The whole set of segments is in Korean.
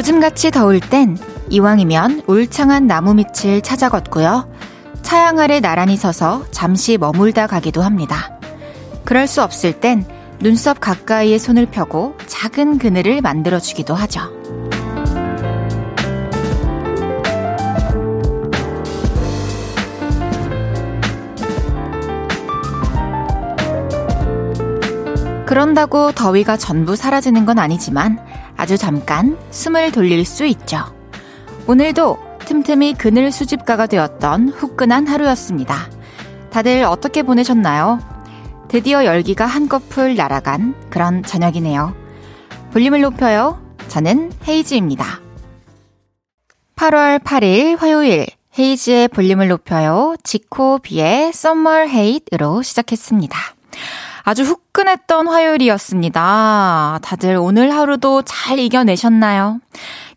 요즘같이 더울 땐 이왕이면 울창한 나무 밑을 찾아 걷고요. 차양 아래 나란히 서서 잠시 머물다 가기도 합니다. 그럴 수 없을 땐 눈썹 가까이에 손을 펴고 작은 그늘을 만들어주기도 하죠. 그런다고 더위가 전부 사라지는 건 아니지만 아주 잠깐 숨을 돌릴 수 있죠. 오늘도 틈틈이 그늘 수집가가 되었던 후끈한 하루였습니다. 다들 어떻게 보내셨나요? 드디어 열기가 한꺼풀 날아간 그런 저녁이네요. 볼륨을 높여요. 저는 헤이즈입니다. 8월 8일 화요일 헤이즈의 볼륨을 높여요. 지코 비의 Summer Hate으로 시작했습니다. 아주 후끈했던 화요일이었습니다. 다들 오늘 하루도 잘 이겨내셨나요?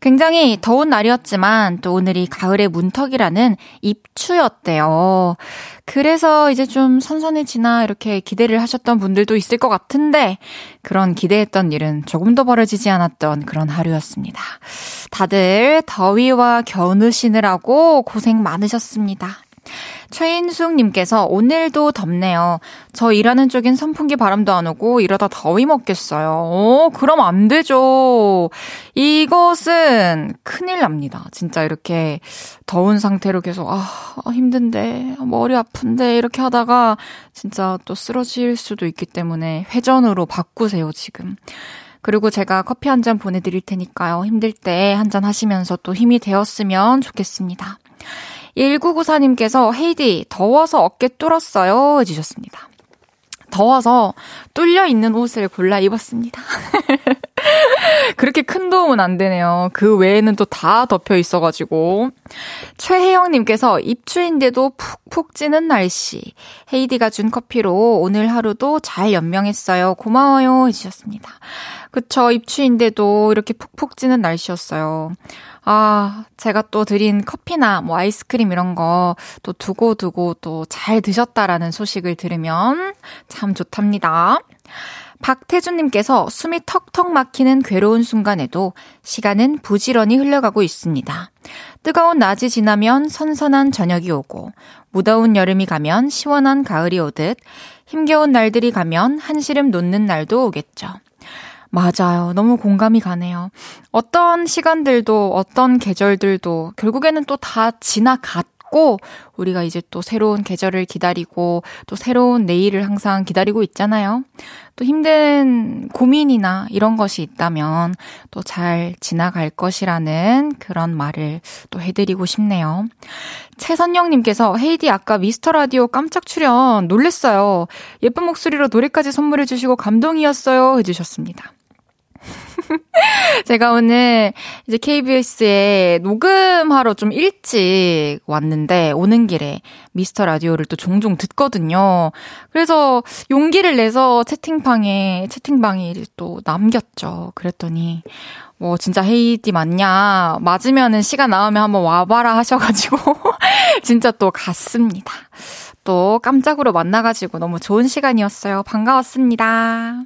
굉장히 더운 날이었지만 또 오늘이 가을의 문턱이라는 입추였대요. 그래서 이제 좀 선선해지나 이렇게 기대를 하셨던 분들도 있을 것 같은데 그런 기대했던 일은 조금 더 벌어지지 않았던 그런 하루였습니다. 다들 더위와 겨누시느라고 고생 많으셨습니다. 최인숙님께서 오늘도 덥네요. 저 일하는 쪽엔 선풍기 바람도 안 오고 이러다 더위 먹겠어요. 어, 그럼 안 되죠. 이것은 큰일 납니다. 진짜 이렇게 더운 상태로 계속, 아, 힘든데, 머리 아픈데, 이렇게 하다가 진짜 또 쓰러질 수도 있기 때문에 회전으로 바꾸세요, 지금. 그리고 제가 커피 한 잔 보내드릴 테니까요. 힘들 때 한 잔 하시면서 또 힘이 되었으면 좋겠습니다. 1994님께서 헤이디, 더워서 어깨 뚫었어요. 해주셨습니다. 더워서 뚫려 있는 옷을 골라 입었습니다. 그렇게 큰 도움은 안 되네요. 그 외에는 또 다 덮여 있어가지고. 최혜영님께서 입추인데도 푹푹 찌는 날씨. 헤이디가 준 커피로 오늘 하루도 잘 연명했어요. 고마워요. 해주셨습니다. 그쵸. 입추인데도 이렇게 푹푹 찌는 날씨였어요. 아, 제가 또 드린 커피나 뭐 아이스크림 이런 거 또 두고두고 또 잘 드셨다라는 소식을 들으면 참 좋답니다. 박태준님께서 숨이 턱턱 막히는 괴로운 순간에도 시간은 부지런히 흘러가고 있습니다. 뜨거운 낮이 지나면 선선한 저녁이 오고, 무더운 여름이 가면 시원한 가을이 오듯, 힘겨운 날들이 가면 한시름 놓는 날도 오겠죠. 맞아요. 너무 공감이 가네요. 어떤 시간들도, 어떤 계절들도 결국에는 또 다 지나갔 고, 우리가 이제 또 새로운 계절을 기다리고, 또 새로운 내일을 항상 기다리고 있잖아요. 또 힘든 고민이나 이런 것이 있다면 또 잘 지나갈 것이라는 그런 말을 또 해드리고 싶네요. 최선영님께서 헤이디 아까 미스터 라디오 깜짝 출연 놀랬어요. 예쁜 목소리로 노래까지 선물해주시고 감동이었어요. 해주셨습니다. 제가 오늘 이제 KBS에 녹음하러 좀 일찍 왔는데 오는 길에 미스터 라디오를 또 종종 듣거든요. 그래서 용기를 내서 채팅방에 채팅방에 또 남겼죠. 그랬더니 뭐 진짜 헤이디 맞냐? 맞으면은 시간 나오면 한번 와봐라 하셔가지고 진짜 또 갔습니다. 또 깜짝으로 만나가지고 너무 좋은 시간이었어요. 반가웠습니다.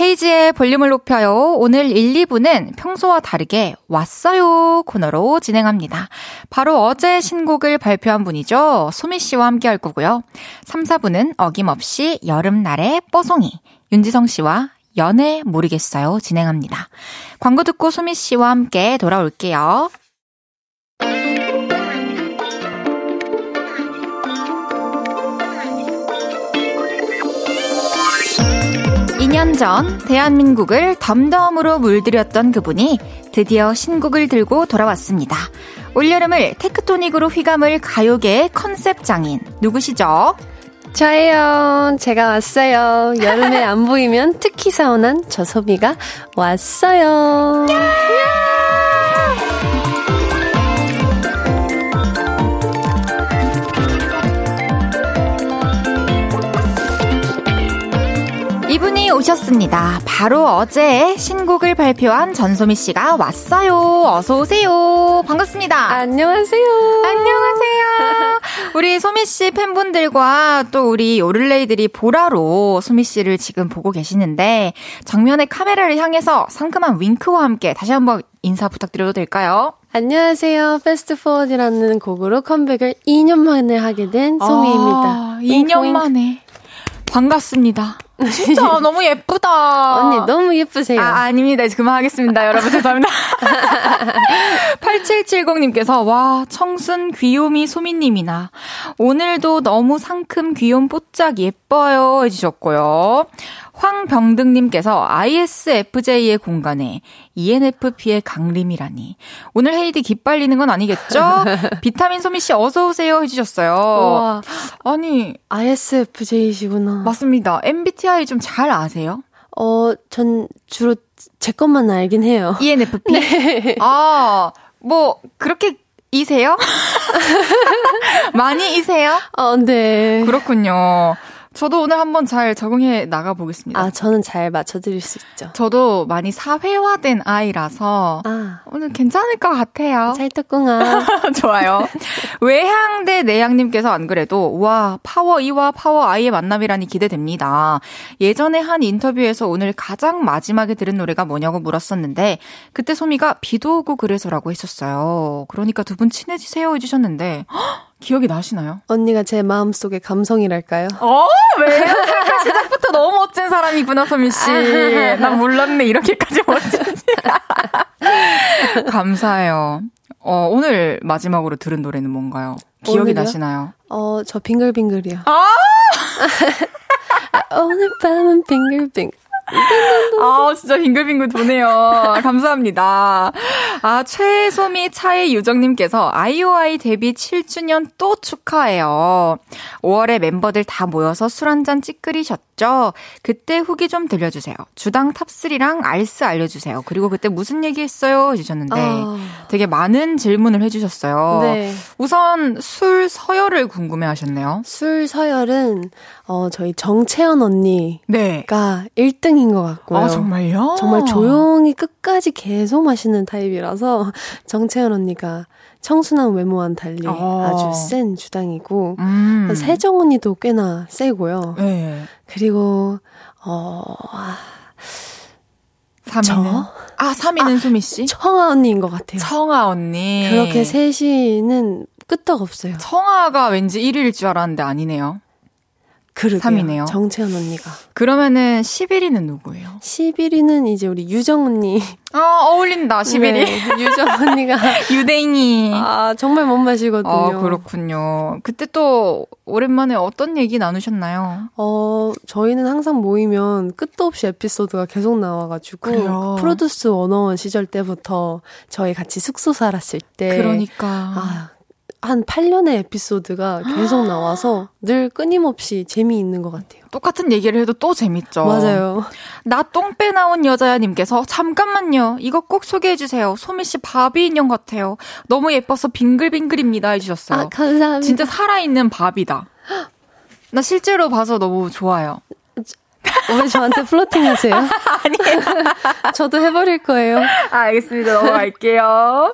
헤이지의 볼륨을 높여요. 오늘 1, 2부는 평소와 다르게 왔어요 코너로 진행합니다. 바로 어제 신곡을 발표한 분이죠. 소미 씨와 함께 할 거고요. 3, 4부는 어김없이 여름날의 뽀송이 윤지성 씨와 연애 모르겠어요 진행합니다. 광고 듣고 소미 씨와 함께 돌아올게요. 2년 전 대한민국을 덤덤으로 물들였던 그분이 드디어 신곡을 들고 돌아왔습니다. 올여름을 테크토닉으로 휘감을 가요계의 컨셉 장인 누구시죠? 저예요. 제가 왔어요. 여름에 안 보이면 특히 서운한 저 소비가 왔어요. 오셨습니다. 바로 어제 신곡을 발표한 전소미 씨가 왔어요. 어서 오세요. 반갑습니다. 안녕하세요. 안녕하세요. 우리 소미 씨 팬분들과 또 우리 오를레이들이 보라로 소미 씨를 지금 보고 계시는데 정면에 카메라를 향해서 상큼한 윙크와 함께 다시 한번 인사 부탁드려도 될까요? 안녕하세요. Fast Forward라는 곡으로 컴백을 2년 만에 하게 된 소미입니다. 아, 2년 윙크. 만에. 반갑습니다. 진짜 너무 예쁘다. 언니 너무 예쁘세요. 아, 아닙니다. 이제 그만하겠습니다. 여러분 죄송합니다. 8770님께서 와 청순 귀요미 소민님이나 오늘도 너무 상큼 귀여운 뽀짝 예뻐요 해주셨고요. 황병등님께서 ISFJ의 공간에 ENFP의 강림이라니. 오늘 헤이디 기빨리는 건 아니겠죠? 비타민 소미 씨 어서 오세요 해주셨어요. 우와. 아니. ISFJ시구나. 맞습니다. MBTI 좀 잘 아세요? 어, 전 주로 제 것만 알긴 해요. ENFP? 네. 아, 뭐, 그렇게 이세요? 많이 이세요? 어, 네. 그렇군요. 저도 오늘 한번 잘 적응해 나가 보겠습니다. 아, 저는 잘 맞춰드릴 수 있죠. 저도 많이 사회화된 아이라서 아. 오늘 괜찮을 것 같아요. 찰떡궁아. 좋아요. 외향대 내향님께서 안 그래도 와 파워 E와 파워 I의 만남이라니 기대됩니다. 예전에 한 인터뷰에서 오늘 가장 마지막에 들은 노래가 뭐냐고 물었었는데 그때 소미가 비도 오고 그래서라고 했었어요. 그러니까 두 분 친해지세요 해주셨는데. 헉, 기억이 나시나요? 언니가 제 마음속의 감성이랄까요? 어, 왜요? 시작부터 너무 멋진 사람이구나, 소미 씨. 난 몰랐네, 이렇게까지 멋진지. 감사해요. 어, 오늘 마지막으로 들은 노래는 뭔가요? 기억이 오늘요? 나시나요? 어, 저 빙글빙글이요. 아! 오늘 밤은 빙글빙글. 아, 진짜 빙글빙글 도네요. 감사합니다. 아, 최소미 차의 유정님께서 아이오아이 데뷔 7주년 또 축하해요. 5월에 멤버들 다 모여서 술 한 잔 찌끄리셨죠? 그때 후기 좀 들려주세요. 주당 top 3랑 알쓰 알려주세요. 그리고 그때 무슨 얘기 했어요? 해주셨는데 아... 되게 많은 질문을 해주셨어요. 네. 우선 술 서열을 궁금해 하셨네요. 술 서열은, 어, 저희 정채연 언니가 네. 1등 인 것 같고요. 아, 정말요? 정말 조용히 끝까지 계속 마시는 타입이라서 정채연 언니가 청순한 외모와는 달리 어. 아주 센 주당이고 음. 세정 언니도 꽤나 세고요. 네. 그리고 어 3위는? 저? 아, 3위는 아, 수미 씨? 청아 언니인 것 같아요. 청아 언니. 그렇게 셋이는 끄떡 없어요. 청아가 왠지 1위일 줄 알았는데 아니네요. 그러게요. 3위네요. 정채연 언니가. 그러면은 11위는 누구예요? 11위는 이제 우리 유정 언니. 아, 어울린다, 11위. 네, 유정 언니가. 유댕이. 아, 정말 못 마시거든요. 아, 그렇군요. 그때 또 오랜만에 어떤 얘기 나누셨나요? 어, 저희는 항상 모이면 끝도 없이 에피소드가 계속 나와가지고. 그래요. 프로듀스 원어원 시절 때부터 저희 같이 숙소 살았을 때. 그러니까. 아, 한 8년의 에피소드가 계속 나와서 늘 끊임없이 재미있는 것 같아요. 똑같은 얘기를 해도 또 재밌죠. 맞아요. 나 똥배 나온 여자야님께서 잠깐만요. 이거 꼭 소개해주세요. 소미 씨 바비 인형 같아요. 너무 예뻐서 빙글빙글입니다 해주셨어요. 아, 감사합니다. 진짜 살아있는 바비다. 나 실제로 봐서 너무 좋아요. 왜 저한테 플로팅 하세요? 아니에요. 저도 해버릴 거예요. 아, 알겠습니다. 넘어갈게요.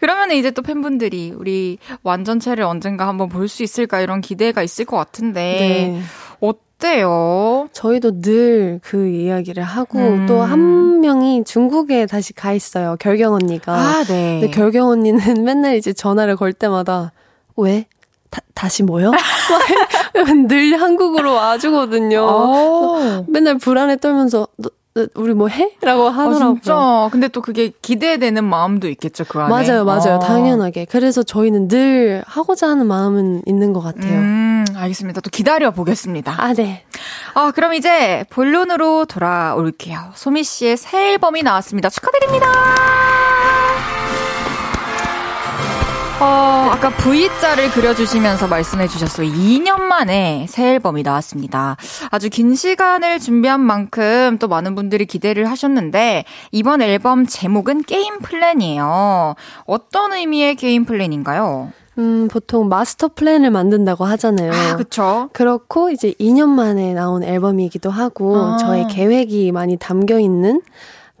그러면 이제 또 팬분들이 우리 완전체를 언젠가 한번 볼 수 있을까 이런 기대가 있을 것 같은데. 네. 어때요? 저희도 늘 그 이야기를 하고 음. 또한 명이 중국에 다시 가 있어요. 결경 언니가. 아, 네. 근데 결경 언니는 맨날 이제 전화를 걸 때마다 왜? 다, 다시 뭐요? 늘 한국으로 와주거든요. 어. 맨날 불안에 떨면서 너, 우리 뭐 해? 라고 아, 하더라고요. 아, 진짜. 근데 또 그게 기대되는 마음도 있겠죠, 그 안에. 맞아요, 맞아요. 아. 당연하게. 그래서 저희는 늘 하고자 하는 마음은 있는 것 같아요. 음, 알겠습니다. 또 기다려 보겠습니다. 아, 네. 아, 그럼 이제 본론으로 돌아올게요. 소미 씨의 새 앨범이 나왔습니다. 축하드립니다. 어, 아까 V자를 그려주시면서 말씀해 주셨어요. 2년 만에 새 앨범이 나왔습니다. 아주 긴 시간을 준비한 만큼 또 많은 분들이 기대를 하셨는데, 이번 앨범 제목은 Game Plan이에요. 어떤 의미의 Game Plan인가요? 음, 보통 마스터 플랜을 만든다고 하잖아요. 아, 그쵸. 그렇고, 이제 2년 만에 나온 앨범이기도 하고, 아. 저의 계획이 많이 담겨 있는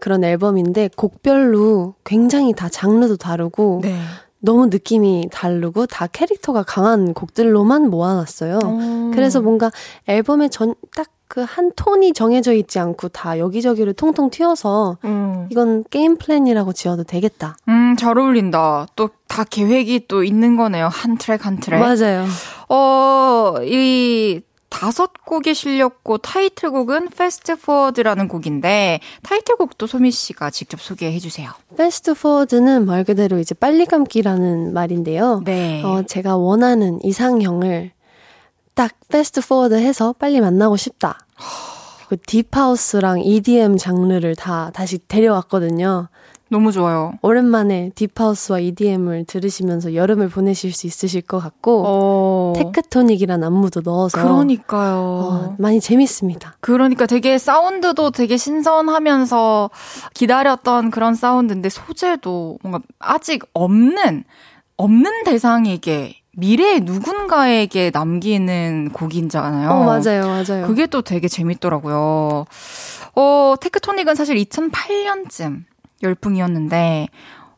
그런 앨범인데, 곡별로 굉장히 다 장르도 다르고, 네. 너무 느낌이 다르고 다 캐릭터가 강한 곡들로만 모아놨어요. 오. 그래서 뭔가 앨범에 전, 딱 그 한 톤이 정해져 있지 않고 다 여기저기를 통통 튀어서 음. 이건 Game Plan이라고 지어도 되겠다. 음, 잘 어울린다. 또 다 계획이 또 있는 거네요. 한 트랙 한 트랙. 맞아요. 어, 이 다섯 곡이 실렸고 타이틀곡은 Fast Forward라는 곡인데 타이틀곡도 소미 씨가 직접 소개해 주세요. Fast Forward는 말 그대로 이제 빨리 감기라는 말인데요. 네. 어, 제가 원하는 이상형을 딱 Fast Forward 해서 빨리 만나고 싶다. 그 딥하우스랑 EDM 장르를 다 다시 데려왔거든요. 너무 좋아요. 오랜만에 딥하우스와 EDM을 들으시면서 여름을 보내실 수 있으실 것 같고 어... 테크토닉이란 안무도 넣어서 그러니까요. 어, 많이 재밌습니다. 그러니까 되게 사운드도 되게 신선하면서 기다렸던 그런 사운드인데 소재도 뭔가 아직 없는 없는 대상에게 미래의 누군가에게 남기는 곡인잖아요. 어, 맞아요, 맞아요. 그게 또 되게 재밌더라고요. 어, 테크토닉은 사실 2008년쯤 열풍이었는데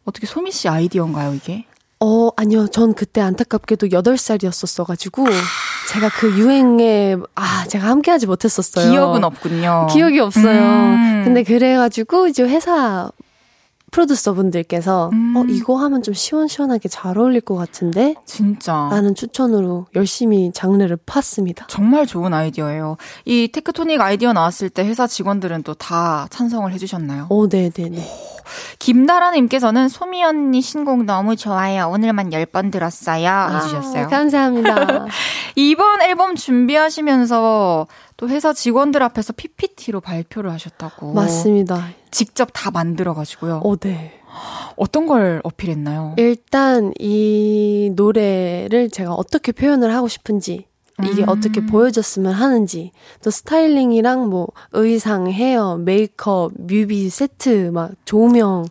어떻게 소미 씨 아이디어인가요, 이게? 어, 아니요. 전 그때 안타깝게도 8살이었었어 가지고, 제가 그 유행에, 아, 제가 함께 하지 못했었어요. 기억은 없군요. 기억이 없어요. 음. 근데 그래 가지고, 이제 회사 프로듀서 분들께서, 음. 어, 이거 하면 좀 시원시원하게 잘 어울릴 것 같은데? 진짜. 라는 추천으로 열심히 장르를 팠습니다. 정말 좋은 아이디어예요. 이 테크토닉 아이디어 나왔을 때 회사 직원들은 또 다 찬성을 해주셨나요? 오, 네 네 네. 김다라님께서는 소미 언니 신곡 너무 좋아요. 오늘만 10번 들었어요. 아, 해주셨어요. 감사합니다. 이번 앨범 준비하시면서 또 회사 직원들 앞에서 PPT로 발표를 하셨다고. 맞습니다. 직접 다 만들어가지고요. 어, 네. 어떤 걸 어필했나요? 일단 이 노래를 제가 어떻게 표현을 하고 싶은지 이게 음. 어떻게 보여졌으면 하는지 또 스타일링이랑 뭐 의상, 헤어, 메이크업, 뮤비 세트 막 조명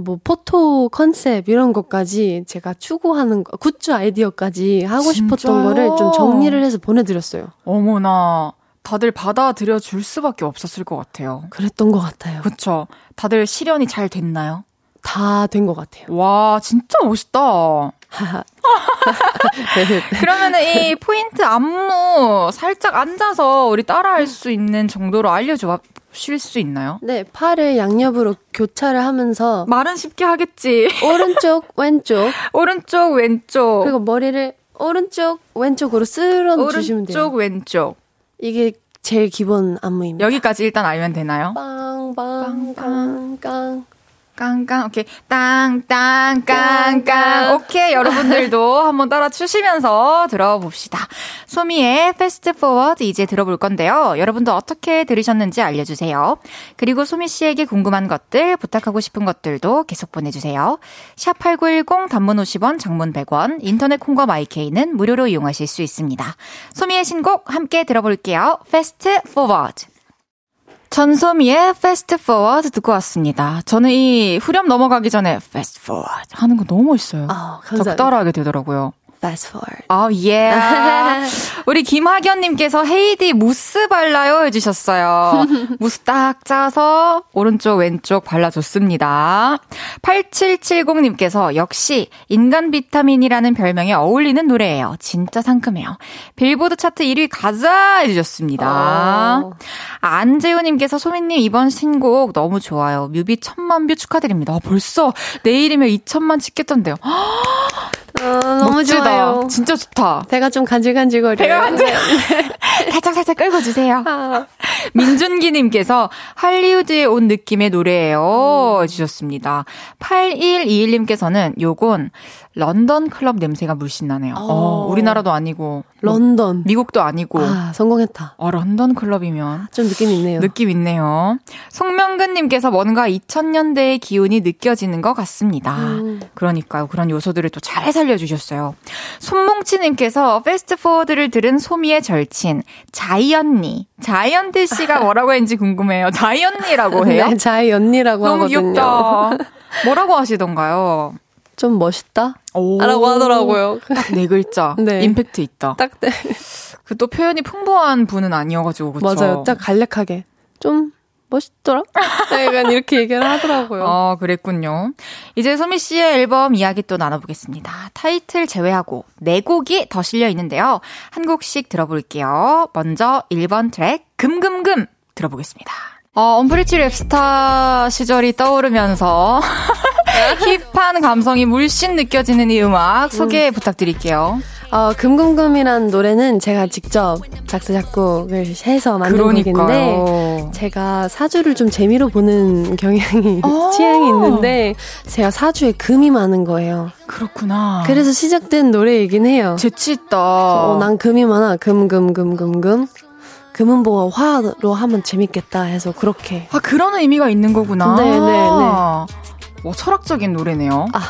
뭐 포토 컨셉 이런 것까지 제가 추구하는 거, 굿즈 아이디어까지 하고 진짜요? 싶었던 거를 좀 정리를 해서 보내드렸어요. 어머나. 다들 받아들여 줄 수밖에 없었을 것 같아요. 그랬던 것 같아요. 그쵸. 다들 실현이 잘 됐나요? 다 된 것 같아요. 와, 진짜 멋있다. 그러면은 이 포인트 안무 살짝 앉아서 우리 따라 할 수 있는 정도로 알려줘 쉴 수 있나요? 네, 팔을 양옆으로 교차를 하면서 말은 쉽게 하겠지. 오른쪽, 왼쪽, 오른쪽, 왼쪽. 그리고 머리를 오른쪽, 왼쪽으로 쓸어 주시면 돼요. 오른쪽, 왼쪽. 이게 제일 기본 안무입니다. 여기까지 일단 알면 되나요? 빵빵빵빵 깡깡 오케이 땅땅 깡깡 오케이 여러분들도 한번 따라 추시면서 들어봅시다. 소미의 Fast Forward 이제 들어볼 건데요. 여러분도 어떻게 들으셨는지 알려주세요. 그리고 소미 씨에게 궁금한 것들 부탁하고 싶은 것들도 계속 보내주세요. 샵 #8910 단문 50원, 장문 100원, 인터넷 콩과 마이케이는 무료로 이용하실 수 있습니다. 소미의 신곡 함께 들어볼게요. Fast Forward. 전소미의 Fast Forward 듣고 왔습니다. 저는 이 후렴 넘어가기 전에 Fast Forward 하는 거 너무 멋있어요. 아, 적절하게 되더라고요. Fast forward. 아, 예. 우리 김학연님께서 헤이디 무스 발라요 해주셨어요. 무스 딱 짜서 오른쪽, 왼쪽 발라줬습니다. 8770님께서 역시 인간 비타민이라는 별명에 어울리는 노래예요. 진짜 상큼해요. 빌보드 차트 1위 가자 해주셨습니다. 어. 안재우님께서 소미님 이번 신곡 너무 좋아요. 뮤비 천만 뷰 축하드립니다. 아, 벌써 내일이면 2천만 찍겠던데요. 어, 너무 멋지다. 좋아요. 진짜 좋다. 배가 좀 간질간질거려요. 배가 간질. 살짝 살짝 긁어 주세요. 아. 민준기님께서 할리우드에 온 느낌의 노래예요. 음. 주셨습니다. 8121님께서는 요건 런던 클럽 냄새가 물씬 나네요. 어, 어 우리나라도 아니고 뭐 런던 뭐, 미국도 아니고 아, 성공했다. 어, 런던 클럽이면 좀 느낌 있네요. 느낌 있네요. 송명근 님께서 뭔가 2000년대의 기운이 느껴지는 것 같습니다. 음. 그러니까요. 그런 요소들을 또 잘 살려 주셨어요. 손몽치 님께서 Fast Forward를 들은 소미의 절친 자이언니 자이언티 씨가 뭐라고 했는지 궁금해요. 자이언니라고 해요? 네, 자이언니라고 너무 하거든요. 귀엽다. 뭐라고 하시던가요? 좀 멋있다? 라고 하더라고요. 딱 네 글자. 네. 임팩트 있다. 딱 네. 그 또 표현이 풍부한 분은 아니어가지고, 그쵸? 맞아요. 딱 간략하게. 좀 멋있더라? 약간 이렇게 얘기를 하더라고요. 어, 그랬군요. 이제 소미 씨의 앨범 이야기 또 나눠보겠습니다. 타이틀 제외하고 네 곡이 더 실려 있는데요. 한 곡씩 들어볼게요. 먼저 1번 트랙, 금금금 들어보겠습니다. 어, 언프리치 랩스타 시절이 떠오르면서 힙한 감성이 물씬 느껴지는 이 음악 소개 음. 부탁드릴게요. 어, 금금금이란 노래는 제가 직접 작사, 작곡을 해서 만든 그러니까요. 곡인데, 제가 사주를 좀 재미로 보는 경향이, 아. 취향이 있는데, 제가 사주에 금이 많은 거예요. 그렇구나. 그래서 시작된 노래이긴 해요. 재치 있다. 어, 난 금이 많아. 금, 금, 금, 금, 금. 금은 보고 화로 하면 재밌겠다 해서 그렇게. 아, 그런 의미가 있는 거구나. 네네네. 뭐 철학적인 노래네요. 아,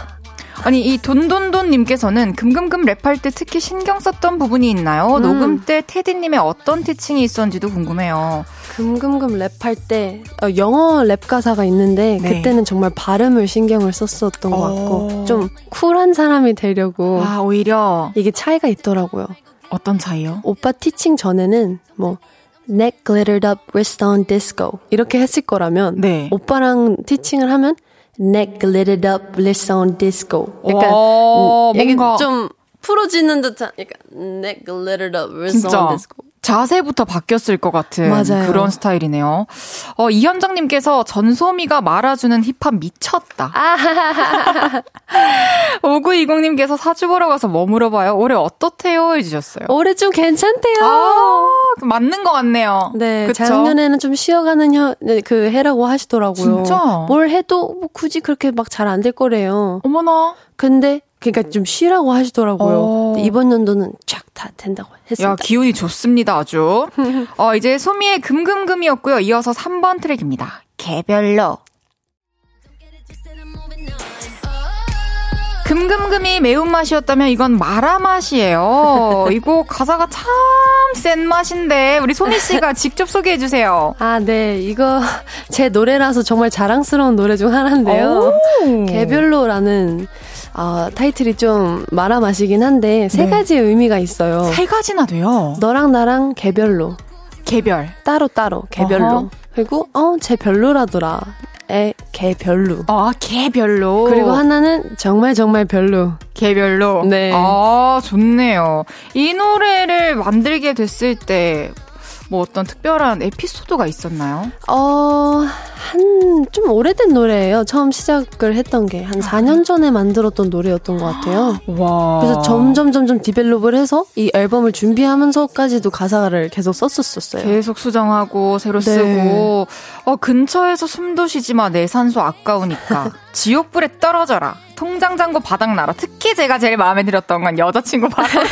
아니 이 돈돈돈님께서는 금금금 랩할 때 특히 신경 썼던 부분이 있나요? 음. 녹음 때 테디님의 어떤 티칭이 있었는지도 궁금해요. 금금금 랩할 때 어, 영어 랩 가사가 있는데 네. 그때는 정말 발음을 신경을 썼었던 것 같고 어. 좀 쿨한 사람이 되려고 아 오히려 이게 차이가 있더라고요. 어떤 차이요? 오빠 티칭 전에는 뭐 neck glittered up wrist on disco 이렇게 했을 거라면 네. 오빠랑 티칭을 하면 neck glittered up bliss on disco. 약간 오, 음, 뭔가 좀 풀어지는 듯한 약간 neck glittered up bliss on disco. 자세부터 바뀌었을 것 같은 맞아요. 그런 스타일이네요. 어, 이현정님께서 전소미가 말아주는 힙합 미쳤다. 5920님께서 사주 보러 가서 뭐 물어 봐요? 올해 어떻대요? 해주셨어요. 올해 좀 괜찮대요. 아, 맞는 것 같네요. 네, 그쵸? 작년에는 좀 쉬어가는 혀, 네, 그 해라고 하시더라고요. 진짜? 뭘 해도 뭐 굳이 그렇게 막 잘 안 될 거래요. 어머나. 근데 그러니까 좀 쉬라고 하시더라고요. 어. 이번 연도는 쫙 다 된다고 했습니다. 야, 기운이 좋습니다, 아주. 어, 이제 소미의 금금금이었고요. 이어서 3번 트랙입니다. 개별로. 금금금이 매운맛이었다면 이건 마라맛이에요. 이거 가사가 참 센 맛인데 우리 소미 씨가 직접 소개해 주세요. 아, 네. 이거 제 노래라서 정말 자랑스러운 노래 중 하나인데요. 개별로라는 어, 타이틀이 좀 마라 맛이긴 한데 세 네. 가지 의미가 있어요. 세 가지나 돼요. 너랑 나랑 개별로. 개별. 따로 따로 개별로. 어허. 그리고 어쟤 별로라더라. 에 개별로. 아 개별로. 그리고 하나는 정말 정말 별로. 개별로. 네. 아 좋네요. 이 노래를 만들게 됐을 때 뭐 어떤 특별한 에피소드가 있었나요? 어, 한, 좀 오래된 노래예요. 처음 시작을 했던 게. 한 4년 전에 만들었던 노래였던 것 같아요. 와. 그래서 점점, 점점 develop을 해서 이 앨범을 준비하면서까지도 가사를 계속 썼었어요. 계속 수정하고, 새로 네. 쓰고. 어, 근처에서 숨도 쉬지 마. 내 산소 아까우니까. 지옥불에 떨어져라. 통장 잔고 바닥나라. 특히 제가 제일 마음에 들었던 건 여자친구 바닥나라.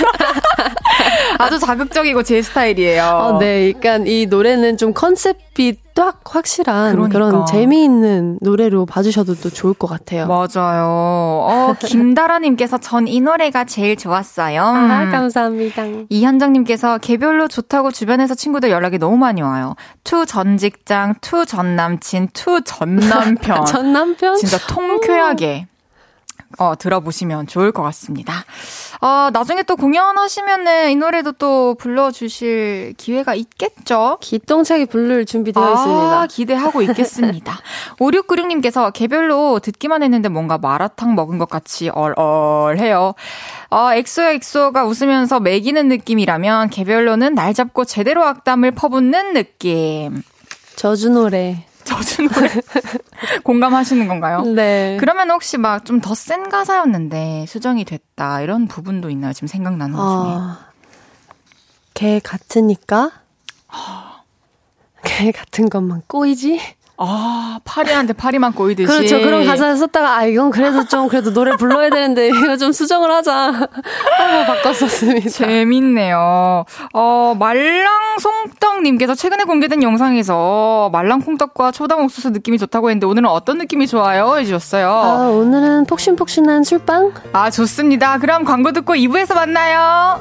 아주 자극적이고 제 스타일이에요. 어, 네, 그러니까 이 노래는 좀 컨셉이 딱 확실한 그러니까. 그런 재미있는 노래로 봐주셔도 또 좋을 것 같아요. 맞아요. 어, 김다라님께서 전 이 노래가 제일 좋았어요. 아, 감사합니다. 이현정님께서 개별로 좋다고 주변에서 친구들 연락이 너무 많이 와요. to 전 직장, to 전 남친, to 전 남편. 전 남편? 진짜 통쾌하게. 어, 들어보시면 좋을 것 같습니다. 어, 나중에 또 공연하시면은 이 노래도 또 불러주실 기회가 있겠죠? 기똥차게 부를 준비되어 아, 있습니다. 기대하고 있겠습니다. 5696님께서 개별로 듣기만 했는데 뭔가 마라탕 먹은 것 같이 얼얼해요. 어, 엑소야 엑소가 웃으면서 매기는 느낌이라면 개별로는 날 잡고 제대로 악담을 퍼붓는 느낌. 저주 노래. 저주 노래 공감하시는 건가요? 네. 그러면 혹시 막 좀 더 센 가사였는데 수정이 됐다 이런 부분도 있나요? 지금 생각나는 것 중에. 어, 개 같으니까 개 같은 것만 꼬이지? 아, 파리한테 파리만 꼬이듯이. 그렇죠. 그런 가사를 썼다가, 아, 이건 그래도 좀, 그래도 노래 불러야 되는데, 이거 좀 수정을 하자. 하고 바꿨었습니다. 재밌네요. 어, 말랑송떡님께서 최근에 공개된 영상에서 말랑콩떡과 초당 옥수수 느낌이 좋다고 했는데, 오늘은 어떤 느낌이 좋아요? 해주셨어요. 아, 오늘은 폭신폭신한 술빵? 아, 좋습니다. 그럼 광고 듣고 2부에서 만나요.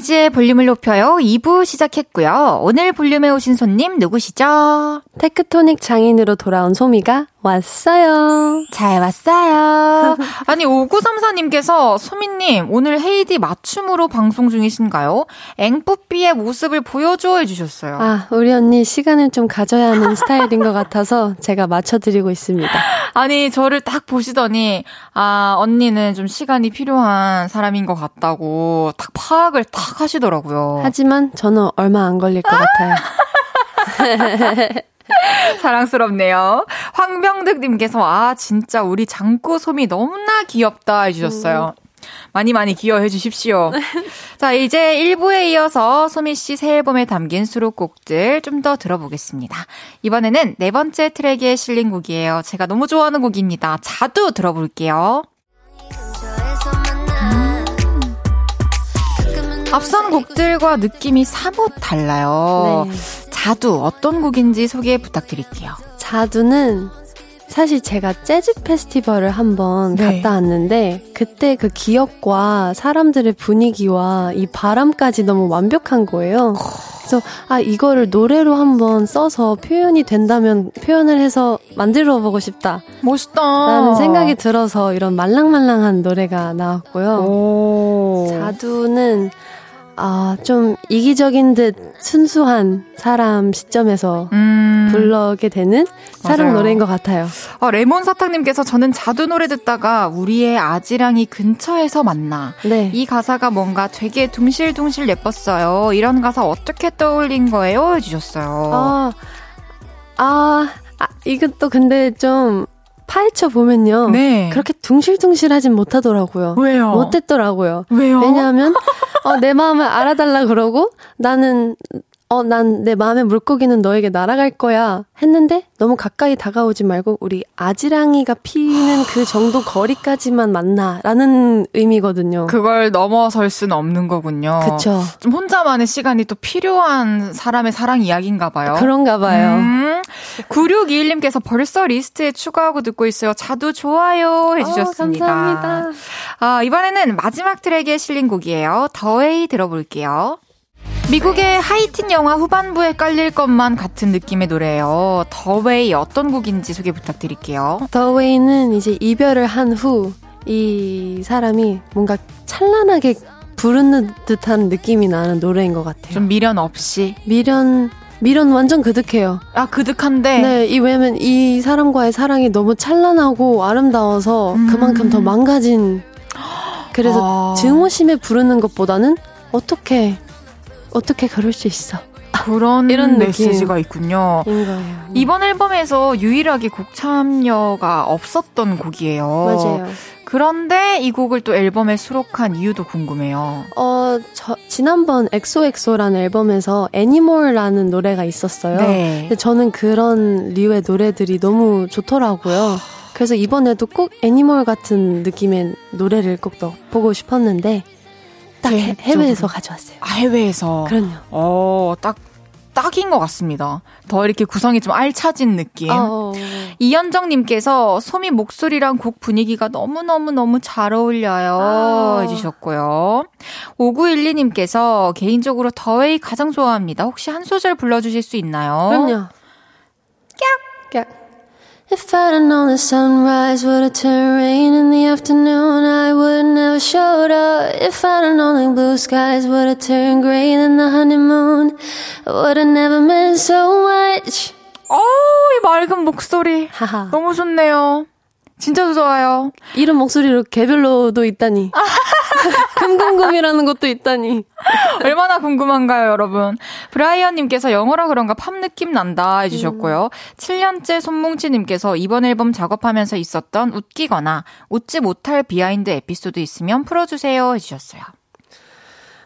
즈의 볼륨을 높여요. 2부 시작했고요. 오늘 볼륨에 오신 손님 누구시죠? 테크토닉 장인으로 돌아온 소미가 왔어요. 잘 왔어요. 아니, 5934님께서 소미님, 오늘 헤이디 맞춤으로 방송 중이신가요? 앵뿌삐의 모습을 보여줘 해주셨어요. 아, 우리 언니 시간을 좀 가져야 하는 스타일인 것 같아서 제가 맞춰드리고 있습니다. 아니, 저를 딱 보시더니, 아, 언니는 좀 시간이 필요한 사람인 것 같다고 딱 파악을 딱 하시더라고요. 하지만 저는 얼마 안 걸릴 것 같아요. 사랑스럽네요. 황병득님께서, 아, 진짜 우리 장구 솜이 너무나 귀엽다 해주셨어요. 음. 많이 많이 기여해 주십시오. 자, 이제 1부에 이어서 소미 씨 새 앨범에 담긴 수록곡들 좀 더 들어보겠습니다. 이번에는 네 번째 트랙에 실린 곡이에요. 제가 너무 좋아하는 곡입니다. 자두 들어볼게요. 앞선 곡들과 느낌이 사뭇 달라요. 네. 자두 어떤 곡인지 소개 부탁드릴게요. 자두는 사실 제가 재즈 페스티벌을 한번 네. 갔다 왔는데 그때 그 기억과 사람들의 분위기와 이 바람까지 너무 완벽한 거예요. 그래서 아 이거를 노래로 한번 써서 표현이 된다면 표현을 해서 만들어 보고 싶다. 멋있다. 라는 생각이 들어서 이런 말랑말랑한 노래가 나왔고요. 자두는 아, 좀 이기적인 듯 순수한 사람 시점에서 음. 불러게 되는 사랑 맞아요. 노래인 것 같아요. 어, 레몬 사탕님께서 저는 자두 노래 듣다가 우리의 아지랑이 근처에서 만나. 네. 이 가사가 뭔가 되게 둥실둥실 예뻤어요. 이런 가사 어떻게 떠올린 거예요? 해주셨어요. 아, 아, 아 이것도 근데 좀 파헤쳐 보면요. 네. 그렇게 둥실둥실하진 못하더라고요. 왜요? 못했더라고요. 왜요? 왜냐하면 어, 내 마음을 알아달라 그러고 나는 어, 난 내 마음의 물고기는 너에게 날아갈 거야. 했는데 너무 가까이 다가오지 말고 우리 아지랑이가 피는 그 정도 거리까지만 만나. 라는 의미거든요. 그걸 넘어설 수는 없는 거군요. 그쵸. 좀 혼자만의 시간이 또 필요한 사람의 사랑 이야기인가 봐요. 그런가 봐요. 음. 9621님께서 벌써 리스트에 추가하고 듣고 있어요. 자두 좋아요 해주셨습니다. 어, 감사합니다. 아, 이번에는 마지막 트랙에 실린 곡이에요. The Way 들어볼게요. 미국의 하이틴 영화 후반부에 깔릴 것만 같은 느낌의 노래예요. 더웨이 어떤 곡인지 소개 부탁드릴게요. 더웨이는 이제 이별을 한 후 이 사람이 뭔가 찬란하게 부르는 듯한 느낌이 나는 노래인 것 같아요. 좀 미련 없이 미련 미련 완전 그득해요. 아 그득한데. 네, 이 왜냐면 이 사람과의 사랑이 너무 찬란하고 아름다워서 음. 그만큼 더 망가진. 그래서 아. 증오심에 부르는 것보다는 어떻게 어떻게 그럴 수 있어? 그런 이런 메시지가 있군요. 거예요. 이번 앨범에서 유일하게 곡 참여가 없었던 곡이에요. 맞아요. 그런데 이 곡을 또 앨범에 수록한 이유도 궁금해요. 어, 저, 지난번 XOXO라는 앨범에서 Anymore라는 노래가 있었어요. 네. 근데 저는 그런 류의 노래들이 너무 좋더라고요. 그래서 이번에도 꼭 애니몰 같은 느낌의 노래를 꼭 보고 싶었는데 딱 해, 해외에서 가져왔어요. 아, 해외에서. 그럼요. 어, 딱 딱인 것 같습니다. 더 이렇게 구성이 좀 알차진 느낌. 어. 이현정님께서 소미 목소리랑 곡 분위기가 너무너무너무 잘 어울려요. 아. 해주셨고요. 5912님께서 개인적으로 더웨이 가장 좋아합니다. 혹시 한 소절 불러주실 수 있나요? 그럼요. 깍! 깍. If I'd have known the sunrise would have turned rain in the afternoon, I would never showed up. If I'd have known the blue skies would have turned gray in the honeymoon, would have never meant so much. 어, 이 맑은 목소리. 너무 좋네요. 진짜 좋아요. 이런 목소리로 개별로도 있다니. 금금금이라는 것도 있다니. 얼마나 궁금한가요, 여러분? 브라이언님께서 영어라 그런가 팝 느낌 난다 해주셨고요. 음. 7년째 손뭉치님께서 이번 앨범 작업하면서 있었던 웃기거나 웃지 못할 behind 에피소드 있으면 풀어주세요 해주셨어요.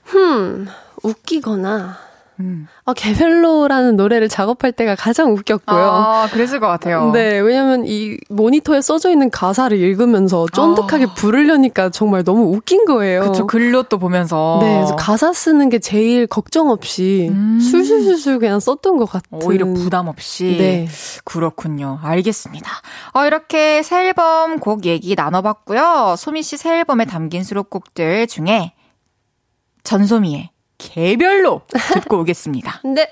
흠, 웃기거나. 음. 아, 개별로라는 노래를 작업할 때가 가장 웃겼고요. 아, 그랬을 것 같아요. 네, 왜냐면 이 모니터에 써져 있는 가사를 읽으면서 쫀득하게 아. 부르려니까 정말 너무 웃긴 거예요. 그쵸, 글로 또 보면서. 네, 그래서 가사 쓰는 게 제일 걱정 없이 음. 술술술술 그냥 썼던 것 같은. 오히려 부담 없이. 네. 그렇군요. 알겠습니다. 어, 이렇게 새 앨범 곡 얘기 나눠봤고요. 소미 씨 새 앨범에 담긴 수록곡들 중에 전소미의 개별로 듣고 오겠습니다. 네.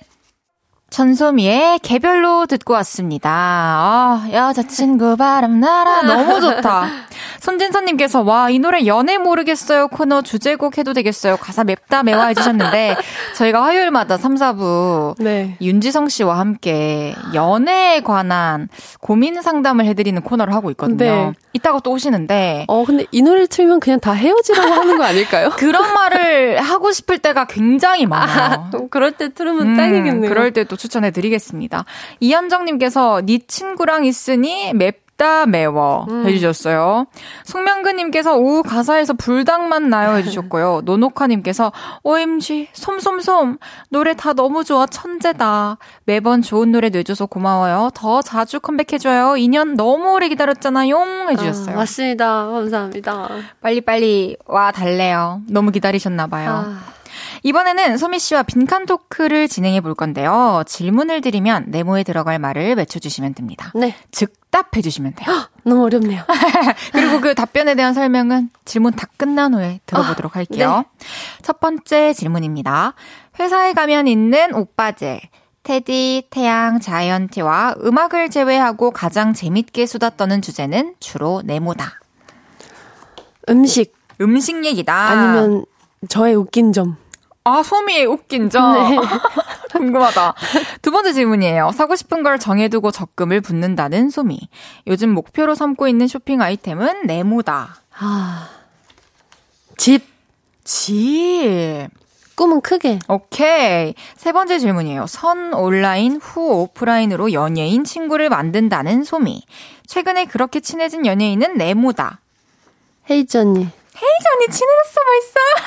전소미의 개별로 듣고 왔습니다. 아, 여자친구 바람 나라 너무 좋다. 손진선님께서 와 이 노래 연애 모르겠어요 코너 주제곡 해도 되겠어요. 가사 맵다 매워 해주셨는데 저희가 화요일마다 3, 4부 네. 윤지성 씨와 함께 연애에 관한 고민 상담을 해드리는 코너를 하고 있거든요. 네. 이따가 또 오시는데 어 근데 이 노래를 틀면 그냥 다 헤어지라고 하는 거 아닐까요? 그런 말을 하고 싶을 때가 굉장히 많아요. 아, 그럴 때 틀으면 음, 딱이겠네요. 그럴 때또 추천해 드리겠습니다. 이현정님께서 네 친구랑 있으니 맵 맵다 매워 음. 해주셨어요. 송명근님께서 오후 가사에서 불닭만 나요 해주셨고요. 노노카님께서 OMG 솜솜솜 노래 다 너무 좋아 천재다. 매번 좋은 노래 내줘서 고마워요. 더 자주 컴백해줘요. 2년 너무 오래 기다렸잖아요 해주셨어요. 아, 맞습니다. 감사합니다. 빨리빨리 와 달래요. 너무 기다리셨나봐요. 아. 이번에는 소미 씨와 빈칸 토크를 진행해 볼 건데요. 질문을 드리면 네모에 들어갈 말을 외쳐주시면 됩니다. 네. 즉답해 주시면 돼요. 너무 어렵네요. 그리고 그 답변에 대한 설명은 질문 다 끝난 후에 들어보도록 아, 할게요. 네. 첫 번째 질문입니다. 회사에 가면 있는 오빠제. 테디, 태양, 자이언티와 음악을 제외하고 가장 재밌게 수다 떠는 주제는 주로 네모다. 음식. 음식 얘기다. 아니면 저의 웃긴 점. 아, 소미의 웃긴 점. 네. 궁금하다. 두 번째 질문이에요. 사고 싶은 걸 정해두고 적금을 붓는다는 소미. 요즘 목표로 삼고 있는 쇼핑 아이템은 네모다. 아. 집. 집. 꿈은 크게. 오케이. 세 번째 질문이에요. 선 온라인, 후 오프라인으로 연예인 친구를 만든다는 소미. 최근에 그렇게 친해진 연예인은 네모다. 헤이즈 언니. 언니 친해졌어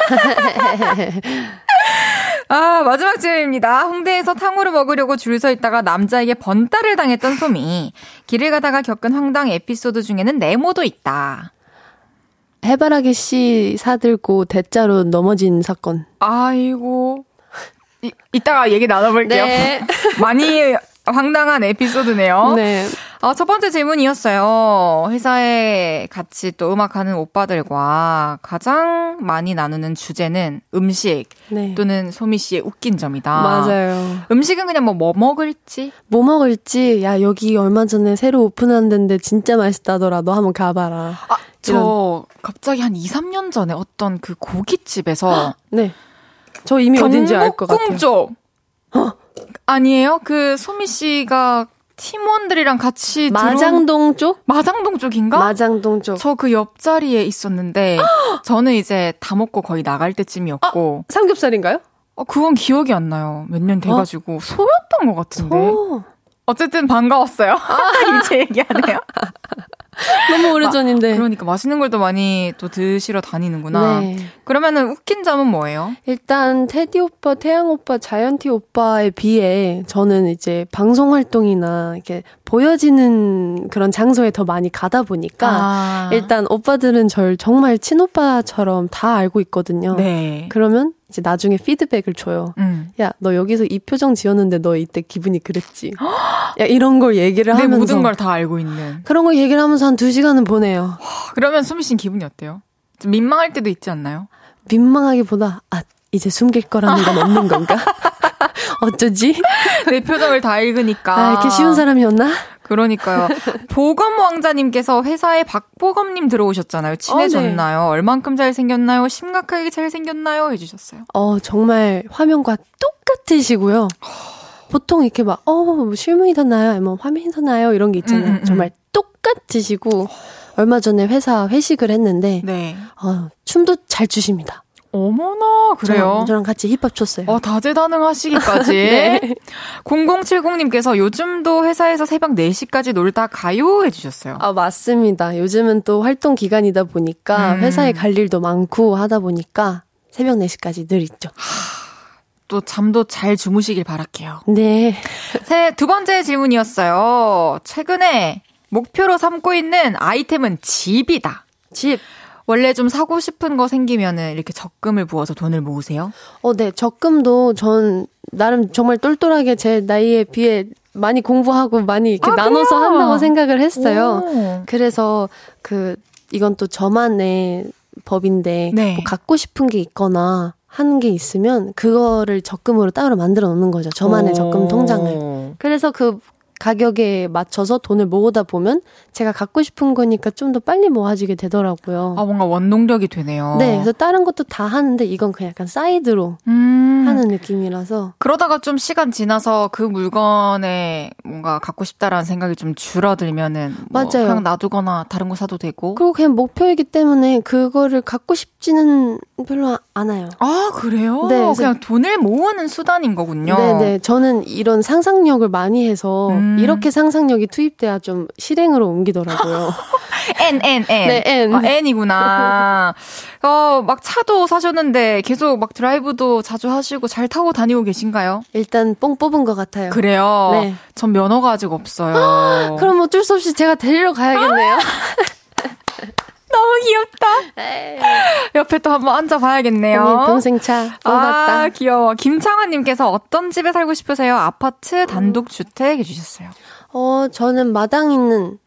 벌써. 아, 마지막 질문입니다. 홍대에서 탕후루 먹으려고 줄 서 있다가 남자에게 번따를 당했던 소미. 길을 가다가 겪은 황당 에피소드 중에는 네모도 있다. 해바라기 씨 사들고 대자로 넘어진 사건. 아이고. 이, 이따가 얘기 나눠볼게요. 네. 많이 황당한 에피소드네요. 네. 어, 첫 번째 질문이었어요. 회사에 같이 또 음악하는 오빠들과 가장 많이 나누는 주제는 음식 네. 또는 소미 씨의 웃긴 점이다. 맞아요. 음식은 그냥 뭐, 뭐 먹을지? 뭐 먹을지, 야, 여기 얼마 전에 새로 오픈한 데인데 진짜 맛있다더라. 너 한번 가봐라. 아, 저 갑자기 한 2, 3년 전에 어떤 그 고깃집에서. 네. 저 이미 어딘지 알 것 같아요. 쪽. 어? 아니에요? 그 소미 씨가 팀원들이랑 같이 마장동 쪽? 마장동 쪽인가? 마장동 쪽. 저 그 옆자리에 있었는데 저는 이제 다 먹고 거의 나갈 때쯤이었고. 아, 삼겹살인가요? 어, 그건 기억이 안 나요. 몇 년 돼가지고 어? 소였던 것 같은데. 소. 어쨌든 반가웠어요. 아, 이제 얘기하네요. 너무 오래전인데. 그러니까 맛있는 걸 또 많이 또 드시러 다니는구나. 네. 그러면은 웃긴 점은 뭐예요? 일단 테디 오빠, 태양 오빠, 자이언티 오빠에 비해 저는 이제 방송 활동이나 이렇게 보여지는 그런 장소에 더 많이 가다 보니까 아. 일단 오빠들은 절 정말 친오빠처럼 다 알고 있거든요. 네. 그러면 이제 나중에 피드백을 줘요. 음. 야, 너 여기서 이 표정 지었는데 너 이때 기분이 그랬지. 야, 이런 걸 얘기를 하면서. 모든 걸 다 알고 있는. 그런 걸 얘기를 하면서 한 두 시간은 보내요. 그러면 수미 씨는 기분이 어때요? 좀 민망할 때도 있지 않나요? 민망하기보다, 아, 이제 숨길 거라는 건 없는 건가? 어쩌지? 내 표정을 다 읽으니까. 아, 이렇게 쉬운 사람이었나? 그러니까요. 보검 왕자님께서 회사에 박보검님 들어오셨잖아요. 친해졌나요? 어, 네. 얼만큼 잘생겼나요? 심각하게 잘생겼나요? 해주셨어요. 어, 정말 화면과 똑같으시고요. 보통 이렇게 막, 어, 뭐 실물이 더 나요? 아니면 화면이 더 나요? 이런 게 있잖아요. 음, 음, 음. 정말 똑같으시고, 얼마 전에 회사 회식을 했는데, 네. 어, 춤도 잘 추십니다. 어머나, 그래요? 저랑, 같이 힙합 췄어요. 어, 다재다능하시기까지. 네. 0070님께서 요즘도 회사에서 새벽 4시까지 놀다 가요? 해주셨어요. 아, 맞습니다. 요즘은 또 활동 기간이다 보니까 음. 회사에 갈 일도 많고 하다 보니까 새벽 4시까지 늘 있죠. 또 잠도 잘 주무시길 바랄게요. 네. 세, 두 번째 질문이었어요. 최근에 목표로 삼고 있는 아이템은 집이다. 집. 원래 좀 사고 싶은 거 생기면은 이렇게 적금을 부어서 돈을 모으세요? 어, 네. 적금도 전 나름 정말 똘똘하게 제 나이에 비해 많이 공부하고 많이 이렇게 아, 나눠서 그래요? 한다고 생각을 했어요. 오. 그래서 그 이건 또 저만의 법인데 네. 뭐 갖고 싶은 게 있거나 하는 게 있으면 그거를 적금으로 따로 만들어 놓는 거죠. 저만의 오. 적금 통장을. 그래서 그 가격에 맞춰서 돈을 모으다 보면 제가 갖고 싶은 거니까 좀 더 빨리 모아지게 되더라고요. 아, 뭔가 원동력이 되네요. 네, 그래서 다른 것도 다 하는데 이건 그냥 약간 사이드로 음. 하는 느낌이라서. 그러다가 좀 시간 지나서 그 물건에 뭔가 갖고 싶다라는 생각이 좀 줄어들면은 뭐 맞아요. 그냥 놔두거나 다른 거 사도 되고. 그리고 그냥 목표이기 때문에 그거를 갖고 싶지는 별로 않아요. 아, 그래요? 네. 그냥 돈을 모으는 수단인 거군요. 네, 네. 저는 이런 상상력을 많이 해서 음. 음. 이렇게 상상력이 투입돼야 좀 실행으로 옮기더라고요. N, N, N. 네, N. 아, N이구나. 어, 막 차도 사셨는데 계속 막 드라이브도 자주 하시고 잘 타고 다니고 계신가요? 일단 뽕 뽑은 것 같아요. 그래요? 네. 전 면허가 아직 없어요. 그럼 어쩔 수 없이 제가 데리러 가야겠네요. 너무 귀엽다. 옆에 또 한번 앉아봐야겠네요. 동생 차. 뽑았다. 아, 귀여워. 김창환님께서 어떤 집에 살고 싶으세요? 아파트, 단독주택 해주셨어요. 어, 저는 마당 있는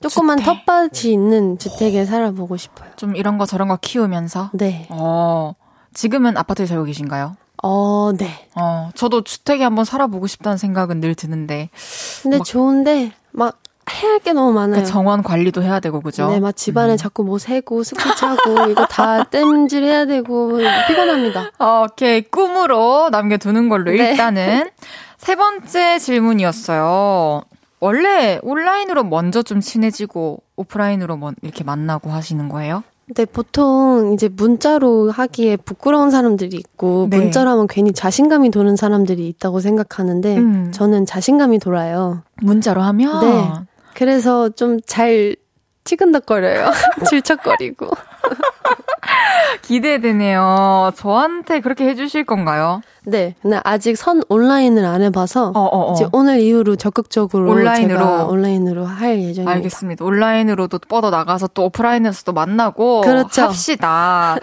조그만 주택. 텃밭이 있는 주택에 살아보고 싶어요. 좀 이런 거 저런 거 키우면서? 네. 어, 지금은 아파트에 살고 계신가요? 어, 네. 어, 저도 주택에 한번 살아보고 싶다는 생각은 늘 드는데. 근데 막, 좋은데, 막, 해야 할 게 너무 많아요. 그러니까 정원 관리도 해야 되고 그죠? 네, 막 집안에 음. 자꾸 뭐 새고 차고 이거 다 땜질 해야 되고 피곤합니다. 어, 오케이 꿈으로 남겨두는 걸로 네. 일단은 세 번째 질문이었어요. 원래 온라인으로 먼저 좀 친해지고 오프라인으로 이렇게 만나고 하시는 거예요? 네, 보통 이제 문자로 하기에 부끄러운 사람들이 있고 네. 문자로 하면 괜히 자신감이 도는 사람들이 있다고 생각하는데 음. 저는 자신감이 돌아요. 문자로 하면? 네. 그래서 좀잘 치근덕거려요. 질척거리고. 기대되네요. 저한테 그렇게 해주실 건가요? 네. 근데 아직 선 온라인을 안 해봐서 어, 어, 어. 이제 오늘 이후로 적극적으로 온라인으로 온라인으로 할 예정입니다. 알겠습니다. 온라인으로도 뻗어 나가서 또 오프라인에서도 만나고 그렇죠. 합시다.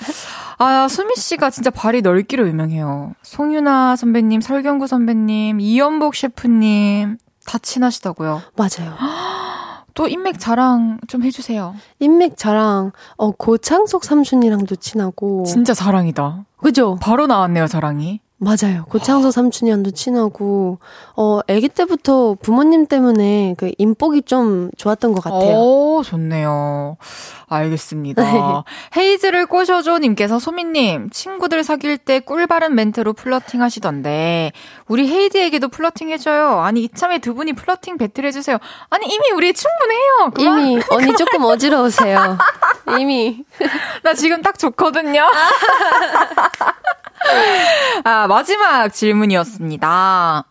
아, 수미 씨가 진짜 발이 넓기로 유명해요. 송유나 선배님, 설경구 선배님, 이연복 셰프님 다 친하시다고요? 맞아요. 또 인맥 자랑 좀 해주세요. 인맥 자랑, 어, 고창석 삼촌이랑도 친하고. 진짜 자랑이다. 그죠? 바로 나왔네요, 자랑이. 맞아요. 고창석 삼촌이랑도 친하고, 어, 아기 때부터 부모님 때문에 그 인복이 좀 좋았던 것 같아요. 오, 좋네요. 알겠습니다. 네. 헤이즈를 꼬셔줘님께서 소미님, 친구들 사귈 때 꿀바른 멘트로 flirting 하시던데, 우리 헤이즈에게도 flirting 해줘요. 아니, 이참에 두 분이 flirting battle 해주세요. 아니, 이미 우리 충분해요. 그만. 이미, 언니 조금 어지러우세요. 이미. 나 지금 딱 좋거든요. 아, 마지막 질문이었습니다.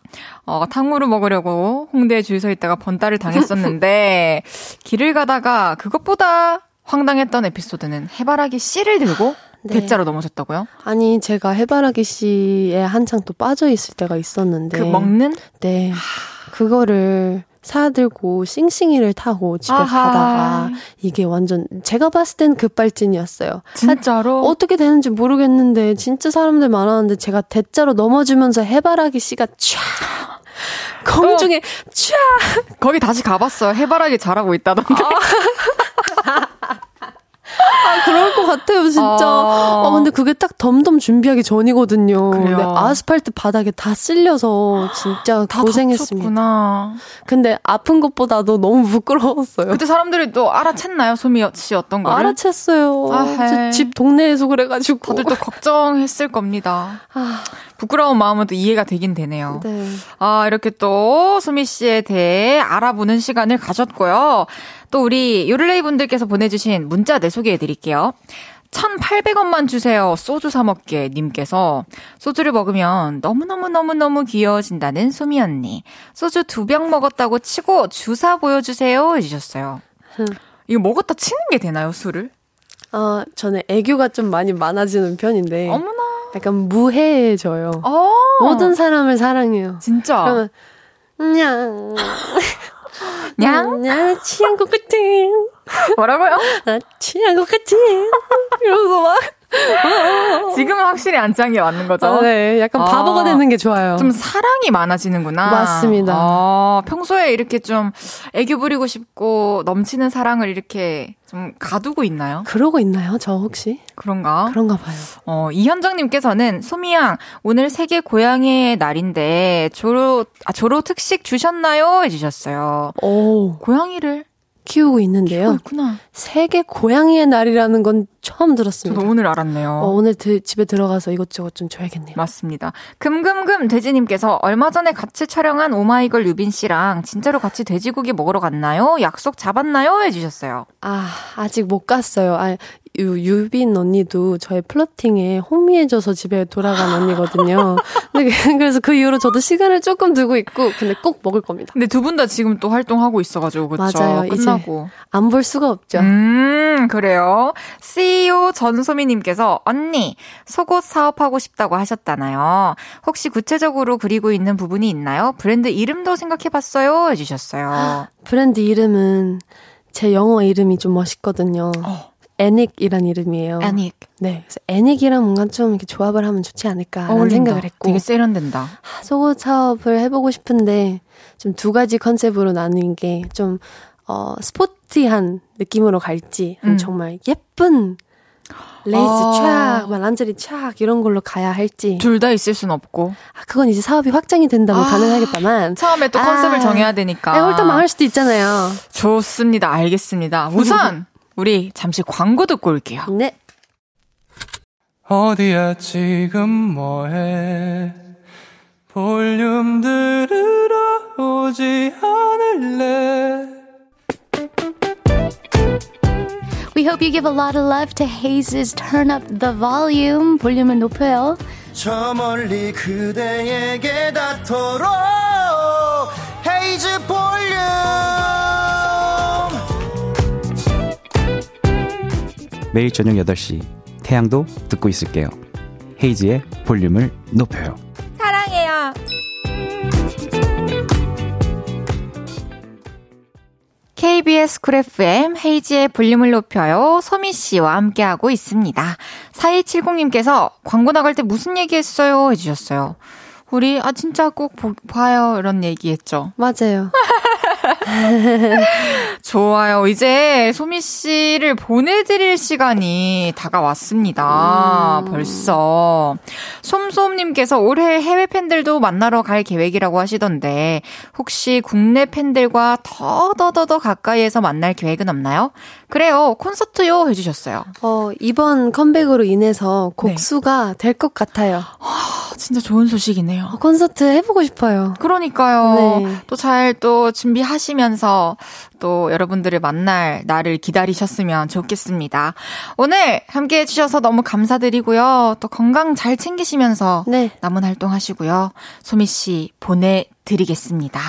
어, 탕후루 먹으려고 홍대에 줄 서 있다가 번따를 당했었는데, 길을 가다가 그것보다 황당했던 에피소드는 해바라기 씨를 들고 네. 대자로 넘어졌다고요? 아니, 제가 해바라기 씨에 한창 또 빠져 있을 때가 있었는데. 그 먹는? 네. 그거를 사들고 싱싱이를 타고 집에 아하. 가다가 이게 완전 제가 봤을 땐 급발진이었어요. 진짜로? 어떻게 되는지 모르겠는데 진짜 사람들 많았는데 제가 대자로 넘어지면서 해바라기 씨가 촤 공중에 어. 촤 거기 다시 가봤어요. 해바라기 잘하고 있다던데. 아. 같아요, 진짜. 아, 아 근데 그게 딱 덤덤 준비하기 전이거든요. 그래요. 근데 아스팔트 바닥에 다 쓸려서 진짜 고생했습니다. 다쳤구나. 근데 아픈 것보다도 너무 부끄러웠어요. 그때 사람들이 또 알아챘나요, 소미 씨 어떤 거를? 알아챘어요. 아, 집 동네에서 그래가지고. 다들 또 걱정했을 겁니다. 아. 부끄러운 마음은 또 이해가 되긴 되네요. 네. 아, 이렇게 또 수미 씨에 대해 알아보는 시간을 가졌고요. 또 우리 요를레이 분들께서 보내주신 문자 내 소개해 드릴게요. 1,800원만 주세요. 소주 사먹게 님께서 소주를 먹으면 너무너무너무너무 귀여워진다는 수미 언니. 소주 두 병 먹었다고 치고 주사 보여주세요. 해주셨어요. 이거 먹었다 치는 게 되나요, 술을? 어, 저는 애교가 좀 많이 많아지는 편인데. 어머나. 약간 무해해져요. 어. 모든 사람을 사랑해요. 진짜. 그러면 냥. 냥? 냥, 취한 것 같아. 뭐라고요? 아, 취한 것 같아. 이러면서 막. 지금은 확실히 안짱이 맞는 거죠? 아, 네, 약간 바보가 아, 되는 게 좋아요. 좀 사랑이 많아지는구나. 맞습니다. 아, 평소에 이렇게 좀 애교 부리고 싶고 넘치는 사랑을 이렇게 좀 가두고 있나요? 그러고 있나요? 저 혹시? 그런가? 그런가 봐요. 어, 이현정님께서는 소미양 오늘 세계 고양이의 날인데 조로 아 조로 특식 주셨나요? 해주셨어요. 오, 고양이를 키우고 있는데요. 키우구나. 세계 고양이의 날이라는 건 처음 들었습니다. 저도 오늘 알았네요. 어, 오늘 드, 집에 들어가서 이것저것 좀 줘야겠네요. 맞습니다. 금금금 돼지님께서 얼마 전에 같이 촬영한 오마이걸 유빈 씨랑 진짜로 같이 돼지고기 먹으러 갔나요? 약속 잡았나요? 해주셨어요. 아 아직 못 갔어요. 아 유, 유빈 언니도 저의 플러팅에 혼미해져서 집에 돌아간 언니거든요. 그래서 그 이후로 저도 시간을 조금 두고 있고, 근데 꼭 먹을 겁니다. 근데 두 분 다 지금 또 활동하고 있어가지고, 그쵸? 맞아요. 끝나고. 안 볼 수가 없죠. 음, 그래요. CEO 전소미님께서, 언니, 속옷 사업하고 싶다고 하셨잖아요. 혹시 구체적으로 그리고 있는 부분이 있나요? 브랜드 이름도 생각해봤어요? 해주셨어요. 브랜드 이름은 제 영어 이름이 좀 멋있거든요. 어. 애닉이란 이름이에요. 애닉. 네. 그래서 애닉이랑 뭔가 좀 이렇게 조합을 하면 좋지 않을까. 생각을 했고. 되게 세련된다. 속옷 사업을 해보고 싶은데 좀 두 가지 컨셉으로 나눈 게 좀 어, 스포티한 느낌으로 갈지 음. 정말 예쁜 레이스 아. 촥, 막 란제리 촥 이런 걸로 가야 할지 둘 다 있을 순 없고 아 그건 이제 사업이 확장이 된다면 아. 가능하겠다만 처음에 또 컨셉을 아. 정해야 되니까 네, 홀딱 망할 수도 있잖아요. 좋습니다, 알겠습니다. 우선 우리 잠시 광고 듣고 올게요. 네. 어디야 지금 뭐해 볼륨 들으러 오지 않을래 We hope you give a lot of love to Haze's Turn Up the Volume 볼륨을 높여요. 저 멀리 그대에게 닿도록 매일 저녁 8시 태양도 듣고 있을게요. 헤이지의 볼륨을 높여요. 사랑해요. KBS 쿨 FM 헤이지의 볼륨을 높여요. 소미 씨와 함께하고 있습니다. 4270님께서 광고 나갈 때 무슨 얘기 했어요? 해주셨어요. 우리, 아, 진짜 꼭 보, 봐요. 이런 얘기 했죠. 맞아요. 좋아요. 이제 소미 씨를 보내드릴 시간이 다가왔습니다. 음. 벌써. 솜솜님께서 올해 해외 팬들도 만나러 갈 계획이라고 하시던데, 혹시 국내 팬들과 더더더더 가까이에서 만날 계획은 없나요? 그래요. 콘서트요. 해주셨어요. 어, 이번 컴백으로 인해서 곡수가 네. 될것 같아요. 아, 진짜 좋은 소식이네요. 어, 콘서트 해보고 싶어요. 그러니까요. 네. 또잘또 준비하시 면서 또 여러분들을 만날 날을 기다리셨으면 좋겠습니다. 오늘 함께 해주셔서 너무 감사드리고요. 또 건강 잘 챙기시면서 네. 남은 활동 하시고요. 소미 씨 보내 드리겠습니다.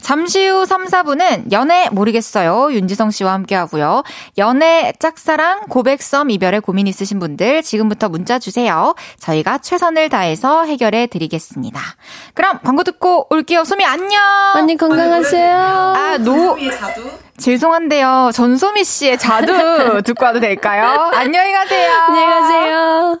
잠시 후 3, 4분은 연애 모르겠어요. 윤지성 씨와 함께 하고요. 연애, 짝사랑, 고백섬, 이별에 고민 있으신 분들 지금부터 문자 주세요. 저희가 최선을 다해서 해결해 드리겠습니다. 그럼 광고 듣고 올게요. 소미 안녕! 언니 건강하세요. 아, 노. 죄송한데요. 전소미 씨의 자두 듣고 와도 될까요? 안녕히 가세요. 안녕히 가세요.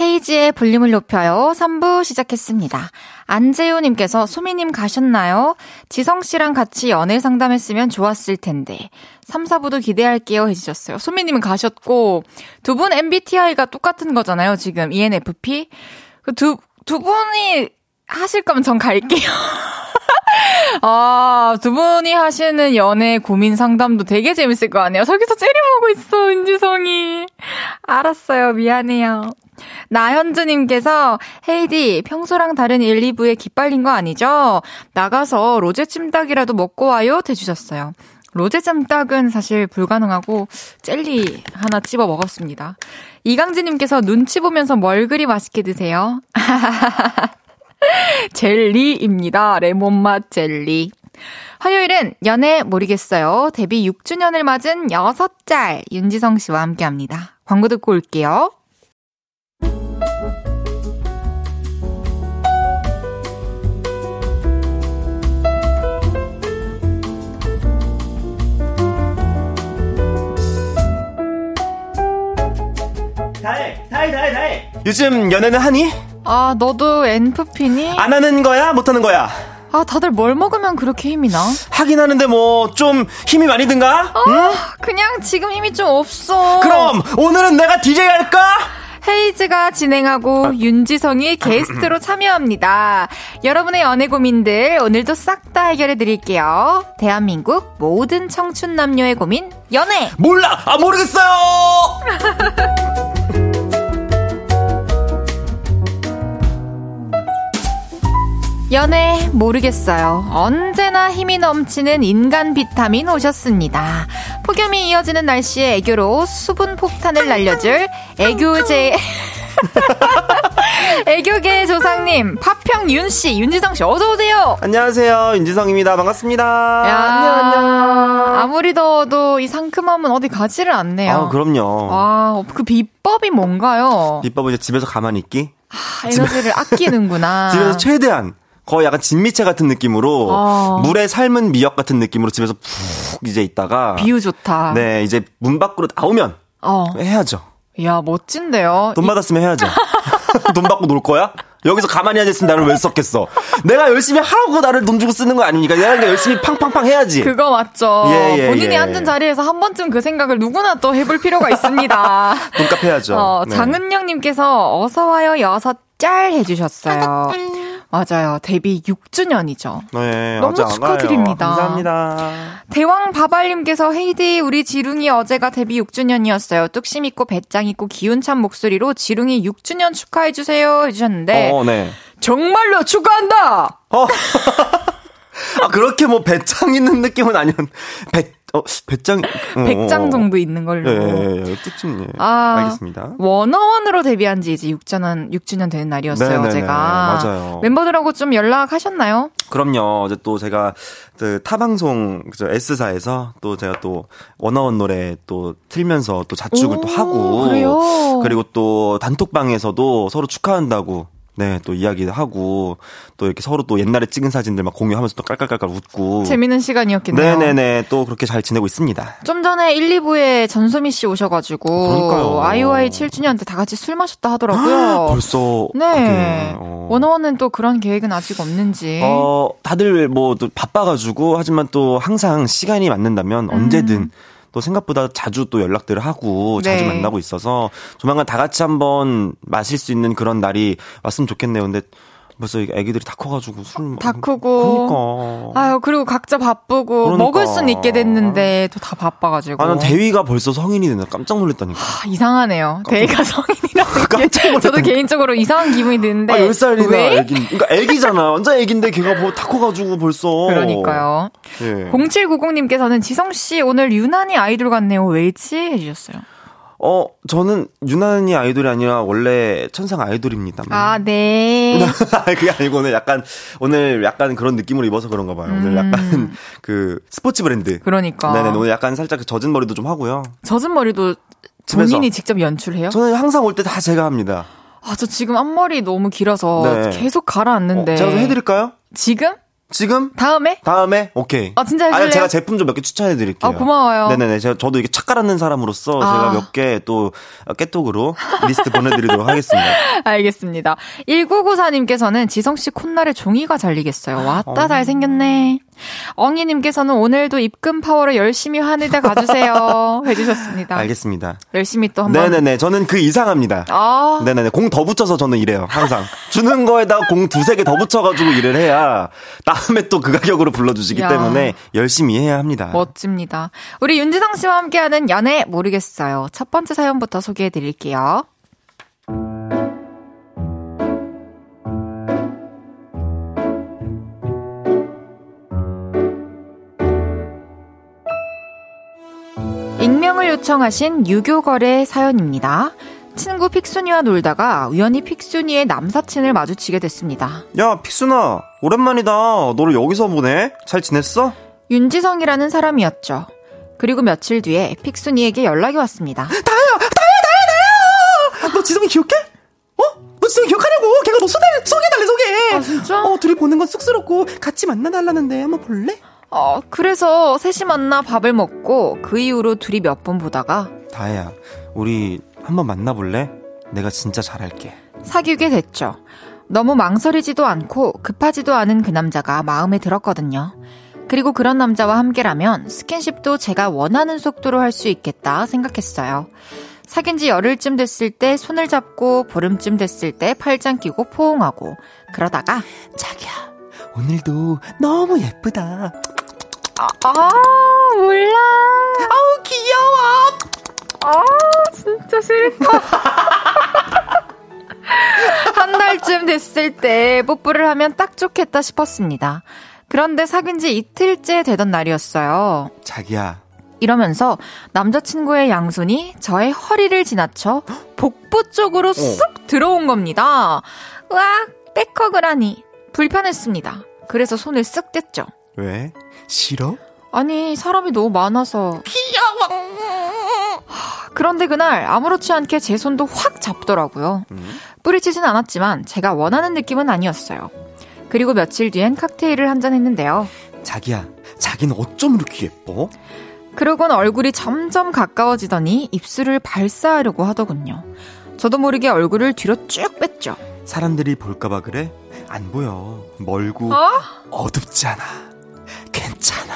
헤이지의 볼륨을 높여요. 3부 시작했습니다. 안재우님께서 소미님 가셨나요? 지성씨랑 같이 연애 상담했으면 좋았을 텐데. 3, 4부도 기대할게요 해주셨어요. 소미님은 가셨고, 두 분 MBTI가 똑같은 거잖아요, 지금. ENFP? 그 두, 두 분이 하실 거면 전 갈게요. 아, 두 분이 하시는 연애 고민 상담도 되게 재밌을 거 아니에요? 저기서 째려보고 있어, 은지성이. 알았어요. 미안해요. 나현주님께서 헤이디 평소랑 다른 1, 2부에 기빨린 거 아니죠? 나가서 로제 찜닭이라도 먹고 와요 해주셨어요. 로제 찜닭은 사실 불가능하고 젤리 하나 찝어 먹었습니다. 이강진님께서 눈치 보면서 뭘 그리 맛있게 드세요? 젤리입니다. 레몬맛 젤리. 화요일은 연애 모르겠어요. 데뷔 6주년을 맞은 6짤 윤지성 씨와 함께 합니다. 광고 듣고 올게요. 다해, 다해, 다해, 다해. 요즘 연애는 하니? 아, 너도 엔프피니? 안 하는 거야? 못 하는 거야? 아, 다들 뭘 먹으면 그렇게 힘이 나? 하긴 하는데 뭐 좀 힘이 많이 든가? 아, 응? 그냥 지금 힘이 좀 없어. 그럼 오늘은 내가 DJ 할까? 헤이즈가 진행하고 아. 윤지성이 게스트로 참여합니다. 여러분의 연애 고민들 오늘도 싹 다 해결해 드릴게요. 대한민국 모든 청춘 남녀의 고민 연애. 몰라. 아 모르겠어요. 연애 모르겠어요. 언제나 힘이 넘치는 인간 비타민 오셨습니다. 폭염이 이어지는 날씨에 애교로 수분 폭탄을 날려줄 애교제 애교계 조상님, 파평 윤 씨, 윤지성 씨, 어서 오세요! 안녕하세요, 윤지성입니다. 반갑습니다. 야, 안녕, 안녕. 아무리 더워도 이 상큼함은 어디 가지를 않네요. 아, 그럼요. 와, 그 비법이 뭔가요? 비법은 이제 집에서 가만히 있기? 아, 에너지를 아끼는구나. 집에서 최대한 거의 약간 진미채 같은 느낌으로 어. 물에 삶은 미역 같은 느낌으로 집에서 푹 이제 있다가 비유 좋다. 네, 이제 문 밖으로 나오면 어. 해야죠. 야, 멋진데요. 돈 받았으면 해야죠. 돈 받고 놀 거야? 여기서 가만히 앉아있으면 나를 왜 썼겠어? 내가 열심히 하라고 나를 돈 주고 쓰는 거 아닙니까? 내가 열심히 팡팡팡 해야지. 그거 맞죠. 예, 예, 본인이 예. 앉은 자리에서 한 번쯤 그 생각을 누구나 또 해볼 필요가 있습니다. 돈값 해야죠. 어, 네. 장은영님께서 어서와요 여섯 짤 해주셨어요. 맞아요. 데뷔 6주년이죠. 네, 너무 축하드립니다. 감사합니다. 대왕 바발님께서 헤이디 우리 지룽이 어제가 데뷔 6주년이었어요. 뚝심 있고 배짱 있고 기운 찬 목소리로 지룽이 6주년 축하해 주세요 해주셨는데 어, 네. 정말로 축하한다. 어. 아 그렇게 뭐 배짱 있는 느낌은 아니었. 배 어, 배짱. 어, 100장 어. 정도 있는 걸로. 예, 예, 예. 뜻좀, 예. 아, 알겠습니다. 원어원으로 데뷔한 지 이제 6주년, 6주년 되는 날이었어요, 네네네, 제가. 맞아요. 멤버들하고 좀 연락하셨나요? 그럼요. 어제 또 제가 그 타방송, 그죠, S사에서 또 제가 또 원어원 노래 또 틀면서 또 자축을 오, 또 하고. 그래요? 그리고 또 단톡방에서도 서로 축하한다고 네, 또 이야기도 하고, 또 이렇게 서로 또 옛날에 찍은 사진들 막 공유하면서 또 깔깔깔깔 웃고. 재밌는 시간이었겠네요. 네네네, 또 그렇게 잘 지내고 있습니다. 좀 전에 1, 2부에 전소미 씨 오셔가지고. 그러니까요. 아이오아이 7주년 때 다 같이 술 마셨다 하더라고요. 벌써. 네. 어. 원어원은 또 그런 계획은 아직 없는지. 어, 다들 뭐또 바빠가지고, 하지만 또 항상 시간이 맞는다면 언제든 음. 또 생각보다 자주 또 연락들을 하고 네. 자주 만나고 있어서 조만간 다 같이 한번 마실 수 있는 그런 날이 왔으면 좋겠네요. 근데 벌써 애기들이 다 커가지고 술. 다 크고. 그러니까. 아유, 그리고 각자 바쁘고. 그러니까. 먹을 수는 있게 됐는데, 또 다 바빠가지고. 아, 난 대위가 벌써 성인이 됐나 깜짝 놀랐다니까. 하, 이상하네요. 깜짝... 대위가 성인이라고. 깜짝 놀랐 저도 개인적으로 이상한 기분이 드는데. 아, 10살이나 왜? 애기. 그러니까 애기잖아. 완전 애기인데 걔가 뭐 다 커가지고 벌써. 그러니까요. 예. 0790님께서는 지성씨 오늘 유난히 아이돌 같네요. 왜지? 해주셨어요. 어, 저는 유난히 아이돌이 아니라 원래 천상 아이돌입니다. 아, 네. 그게 아니고 오늘 약간, 오늘 약간 그런 느낌으로 입어서 그런가 봐요. 음. 오늘 약간 그 스포츠 브랜드. 그러니까. 네네, 오늘 약간 살짝 그 젖은 머리도 좀 하고요. 젖은 머리도 본인이 직접 연출해요? 저는 항상 올 때 다 제가 합니다. 아, 저 지금 앞머리 너무 길어서 네. 계속 가라앉는데. 어, 제가 좀 해드릴까요? 지금? 지금? 다음에? 다음에? 오케이. 아, 진짜 해줄래요? 아, 제가 제품 좀 몇 개 추천해 드릴게요. 아, 고마워요. 네네네. 제가, 저도 이게 착 깔았는 사람으로서 아. 제가 몇 개 또 깨톡으로 리스트 보내드리도록 하겠습니다. 알겠습니다. 1994님께서는 지성씨 콧날에 종이가 잘리겠어요. 왔다, 어. 잘 생겼네. 엉이님께서는 오늘도 입금 파워로 열심히 하늘대 가주세요. 해주셨습니다. 알겠습니다. 열심히 또 한번. 네네네. 저는 그 이상합니다. 아. 네네네. 공 더 붙여서 저는 이래요. 항상. 주는 거에다가 공 두세 개 더 붙여가지고 일을 해야 다음에 또 그 가격으로 불러주시기 야. 때문에 열심히 해야 합니다. 멋집니다. 우리 윤지성 씨와 함께하는 연애 모르겠어요. 첫 번째 사연부터 소개해 드릴게요. 익명을 요청하신 유교거래 사연입니다. 친구 픽순이와 놀다가 우연히 픽순이의 남사친을 마주치게 됐습니다. 야, 픽순아, 오랜만이다. 너를 여기서 보네? 잘 지냈어? 윤지성이라는 사람이었죠. 그리고 며칠 뒤에 픽순이에게 연락이 왔습니다. 다혜야! 다혜야! 다혜야! 너 지성이 기억해? 어? 너 지성이 기억하냐고! 걔가 너 소개, 소개해달래, 소개! 아, 진짜? 어, 둘이 보는 건 쑥스럽고 같이 만나달라는데 한번 볼래? 어, 그래서 셋이 만나 밥을 먹고 그 이후로 둘이 몇 번 보다가 다혜야, 우리 한번 만나볼래? 내가 진짜 잘할게. 사귀게 됐죠. 너무 망설이지도 않고 급하지도 않은 그 남자가 마음에 들었거든요. 그리고 그런 남자와 함께라면 스킨십도 제가 원하는 속도로 할 수 있겠다 생각했어요. 사귄 지 열흘쯤 됐을 때 손을 잡고 보름쯤 됐을 때 팔짱 끼고 포옹하고 그러다가 자기야 오늘도 너무 예쁘다 아, 아 몰라. 아우, 귀여워. 아, 진짜 싫다. 한 달쯤 됐을 때 뽀뽀를 하면 딱 좋겠다 싶었습니다. 그런데 사귄 지 이틀째 되던 날이었어요. 자기야. 이러면서 남자친구의 양손이 저의 허리를 지나쳐 복부 쪽으로 어. 쑥 들어온 겁니다. 으악, 백허을 하니 불편했습니다. 그래서 손을 쓱 뗐죠. 왜? 싫어? 아니, 사람이 너무 많아서. 귀여워! 그런데 그날 아무렇지 않게 제 손도 확 잡더라고요. 음? 뿌리치진 않았지만 제가 원하는 느낌은 아니었어요. 그리고 며칠 뒤엔 칵테일을 한 잔 했는데요. 자기야, 자기는 어쩜 이렇게 예뻐? 그러곤 얼굴이 점점 가까워지더니 입술을 발사하려고 하더군요. 저도 모르게 얼굴을 뒤로 쭉 뺐죠. 사람들이 볼까봐 그래? 안 보여. 멀고 어? 어둡지 않아. 괜찮아.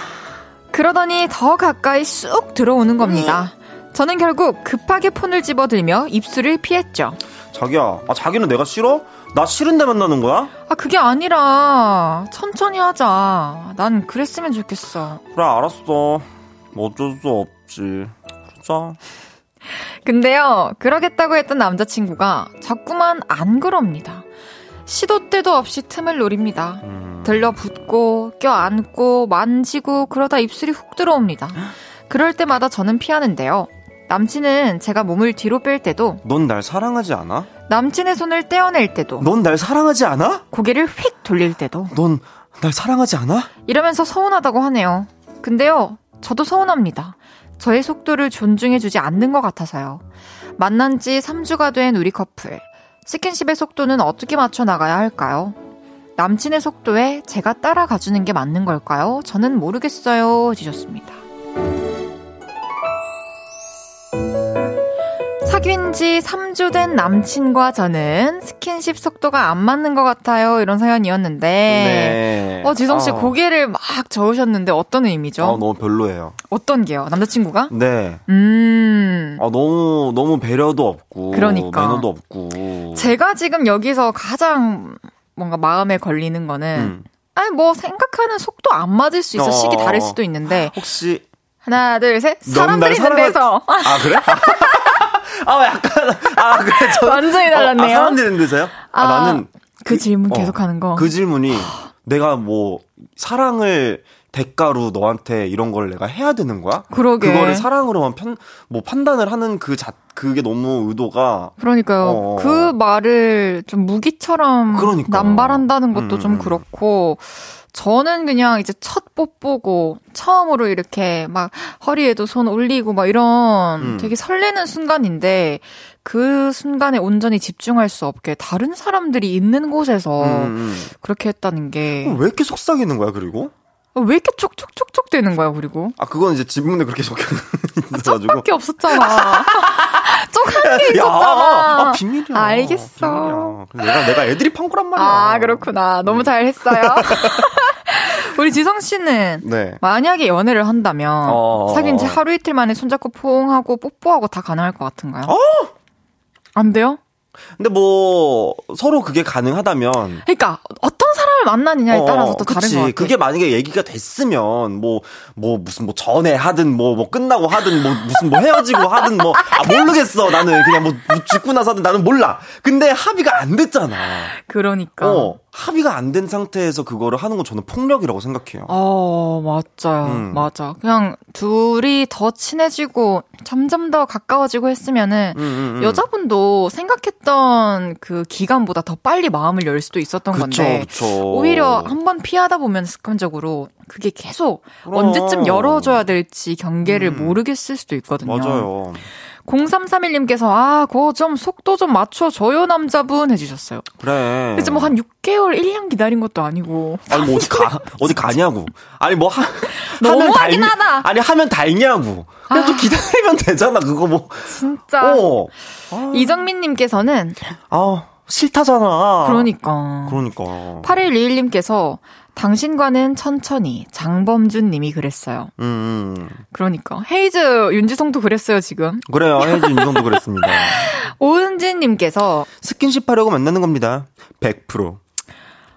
그러더니 더 가까이 쑥 들어오는 겁니다. 저는 결국 급하게 폰을 집어들며 입술을 피했죠. 자기야, 아, 자기는 내가 싫어? 나 싫은데 만나는 거야? 아, 그게 아니라, 천천히 하자. 난 그랬으면 좋겠어. 그래, 알았어. 어쩔 수 없지. 그러자. 근데요, 그러겠다고 했던 남자친구가 자꾸만 안 그럽니다. 시도 때도 없이 틈을 노립니다. 음. 들러붙고, 껴안고, 만지고, 그러다 입술이 훅 들어옵니다. 그럴 때마다 저는 피하는데요. 남친은 제가 몸을 뒤로 뺄 때도 넌 날 사랑하지 않아? 남친의 손을 떼어낼 때도 넌 날 사랑하지 않아? 고개를 휙 돌릴 때도 넌 날 사랑하지 않아? 이러면서 서운하다고 하네요. 근데요, 저도 서운합니다. 저의 속도를 존중해주지 않는 것 같아서요. 만난 지 3주가 된 우리 커플. 스킨십의 속도는 어떻게 맞춰 나가야 할까요? 남친의 속도에 제가 따라가주는 게 맞는 걸까요? 저는 모르겠어요. 주셨습니다. 사귄 지 3주 된 남친과 저는 스킨십 속도가 안 맞는 것 같아요. 이런 사연이었는데. 네. 어, 지성씨 아. 고개를 막 저으셨는데 어떤 의미죠? 아, 너무 별로예요. 어떤 게요? 남자친구가? 네. 음. 아, 너무, 너무 배려도 없고. 그러니까. 매너도 없고. 제가 지금 여기서 가장 뭔가 마음에 걸리는 거는, 음. 아니, 뭐, 생각하는 속도 안 맞을 수 있어. 어. 식이 다를 수도 있는데. 혹시. 하나, 둘, 셋. 사람들이 있는 데서. 아, 그래? 아, 약간, 아, 그래, 저. 완전히 달랐네요. 어, 아, 사람들이 있는 데서요? 아, 아 나는. 그, 그 질문 계속 어, 하는 거. 그 질문이 내가 뭐, 사랑을 대가로 너한테 이런 걸 내가 해야 되는 거야? 그러게. 그거를 사랑으로만 편, 뭐 판단을 하는 그 자, 그게 너무 의도가. 그러니까요. 어. 그 말을 좀 무기처럼 그러니까. 남발한다는 것도 음. 좀 음. 그렇고, 저는 그냥 이제 첫 뽀뽀고 처음으로 이렇게 막 허리에도 손 올리고 막 이런 음. 되게 설레는 순간인데 그 순간에 온전히 집중할 수 없게 다른 사람들이 있는 곳에서 음. 음. 그렇게 했다는 게 왜 이렇게 속삭이는 거야 그리고? 어, 왜 이렇게 촉촉촉촉 되는 거야, 그리고? 아, 그건 이제 지문에 그렇게 적혀 있어가지고. 쪽밖에 없었잖아. 쪽한 개 있었잖아. 야, 아, 비밀이야. 알겠어. 비밀이야. 내가, 내가 애들이 판 거란 말이야. 아, 그렇구나. 너무 잘 했어요. 우리 지성 씨는 네. 만약에 연애를 한다면 어... 사귄 지 하루 이틀 만에 손잡고 포옹하고 뽀뽀하고 다 가능할 것 같은가요? 어? 안 돼요? 근데 뭐 서로 그게 가능하다면 그러니까 어떤 사람을 만나느냐에 어, 따라서 또 다른 것 같아. 그게 만약에 얘기가 됐으면 뭐뭐 뭐 무슨 뭐 전에 하든 뭐뭐 뭐 끝나고 하든 뭐 무슨 뭐 헤어지고 하든 뭐 아 모르겠어. 나는 그냥 뭐 죽고 나서든 나는 몰라. 근데 합의가 안 됐잖아. 그러니까. 어. 합의가 안 된 상태에서 그거를 하는 건 저는 폭력이라고 생각해요. 어, 맞아요. 음. 맞아. 그냥 둘이 더 친해지고 점점 더 가까워지고 했으면은 음, 음, 음. 여자분도 생각했던 그 기간보다 더 빨리 마음을 열 수도 있었던 그쵸, 건데 그쵸. 오히려 한번 피하다 보면 습관적으로 그게 계속 그럼. 언제쯤 열어줘야 될지 경계를 음. 모르겠을 수도 있거든요. 맞아요. 0331님께서 아, 그거 좀 속도 좀 맞춰줘요, 남자분 해주셨어요. 그래. 이제 뭐한 6개월, 1년 기다린 것도 아니고. 아니, 뭐 어디 가, 어디 가냐고. 아니, 뭐 하, 너무 하긴 하다. 아니, 하면 달냐고. 그냥 아. 좀 기다리면 되잖아, 그거 뭐. 진짜. 어. 아. 이정민님께서는. 아, 싫다잖아. 그러니까. 그러니까. 8121님께서 당신과는 천천히 장범준 님이 그랬어요. 음, 음. 그러니까 헤이즈 윤지성도 그랬어요, 지금. 그래요. 헤이즈 윤지성도 그랬습니다. 오은진 님께서 스킨십 하려고 만나는 겁니다. 100%.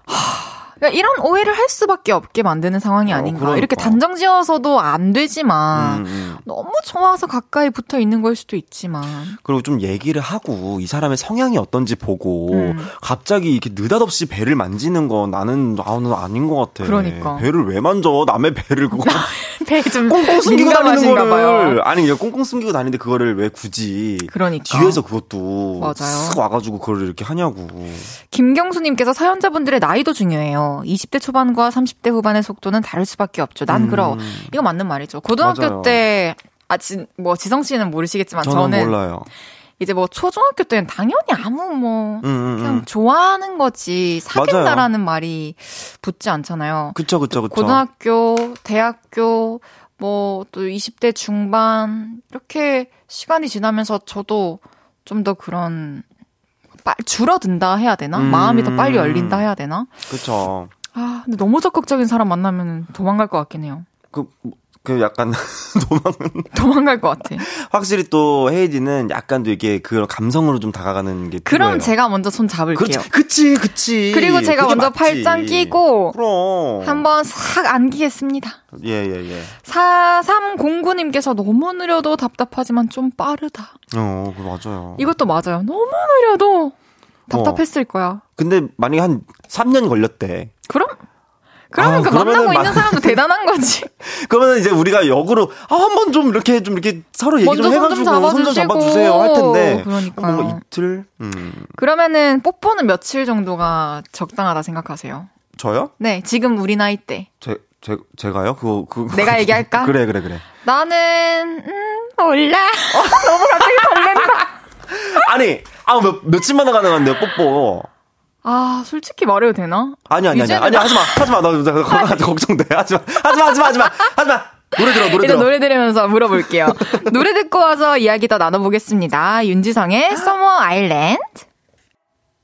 하... 그러니까 이런 오해를 할 수밖에 없게 만드는 상황이 어, 아닌가. 그러니까. 이렇게 단정 지어서도 안 되지만 음, 음. 너무 좋아서 가까이 붙어 있는 걸 수도 있지만. 그리고 좀 얘기를 하고 이 사람의 성향이 어떤지 보고 음. 갑자기 이렇게 느닷없이 배를 만지는 건 나는 나는 아닌 것 같아. 그러니까 배를 왜 만져? 남의 배를 그거 배좀 꽁꽁 숨기고 다니는 거를 봐요. 아니 이거 꽁꽁 숨기고 다니는데 그거를 왜 굳이 그러니까 뒤에서 그것도 맞아요. 쓱 와가지고 그걸 이렇게 하냐고. 김경수님께서 사연자분들의 나이도 중요해요. 20대 초반과 30대 후반의 속도는 다를 수밖에 없죠. 난 음. 그러. 이거 맞는 말이죠. 고등학교 맞아요. 때, 아, 지, 뭐, 지성 씨는 모르시겠지만 저는, 저는 몰라요. 이제 뭐 초중학교 때는 당연히 아무 뭐 음, 음, 그냥 음. 좋아하는 거지 사귄다라는 맞아요. 말이 붙지 않잖아요. 그쵸 그쵸 그쵸. 고등학교, 대학교 뭐 또 20대 중반 이렇게 시간이 지나면서 저도 좀 더 그런 빨, 줄어든다 해야 되나? 음. 마음이 더 빨리 열린다 해야 되나? 그쵸. 아, 근데 너무 적극적인 사람 만나면 도망갈 것 같긴 해요. 그, 그 약간 도망 도망갈 것 같아. 확실히 또 헤이디는 약간 또 이게 그런 감성으로 좀 다가가는 게 그럼 필요해요. 제가 먼저 손 잡을게요. 그치, 그치. 그리고 제가 먼저 맞지. 팔짱 끼고 그럼 한번 싹 안기겠습니다. 예, 예, 예. 4309님께서 너무 느려도 답답하지만 좀 빠르다. 어, 그 맞아요. 이것도 맞아요. 너무 느려도 답답했을 어. 거야. 근데 만약에 한 3년 걸렸대. 그럼 그러면 아, 그 만나고 있는 사람도 대단한 거지. 그러면 이제 우리가 역으로 아, 한번 좀 이렇게 좀 이렇게 서로 얘기 좀 해가지고 손 좀 잡아주세요 할 텐데. 그러니까 뭐 이틀. 음. 그러면은 뽀뽀는 며칠 정도가 적당하다 생각하세요? 저요? 네, 지금 우리 나이 때. 제, 제 제가요? 그거 그 내가 얘기할까? 그래 그래 그래. 나는 음 몰라. 어, 너무 갑자기 설렌다. 아니, 아, 몇, 며칠 만에 가능한데요, 뽀뽀. 아, 솔직히 말해도 되나? 아니, 아니, 아니, 아니, 하지 마, 하지 마. 나, 나 걱정돼. 하지 마, 하지 마, 하지 마, 하지 마, 하지 마. 노래 들어, 노래 들어. 노래 들으면서 물어볼게요. 노래 듣고 와서 이야기 더 나눠보겠습니다. 윤지성의 Summer Island.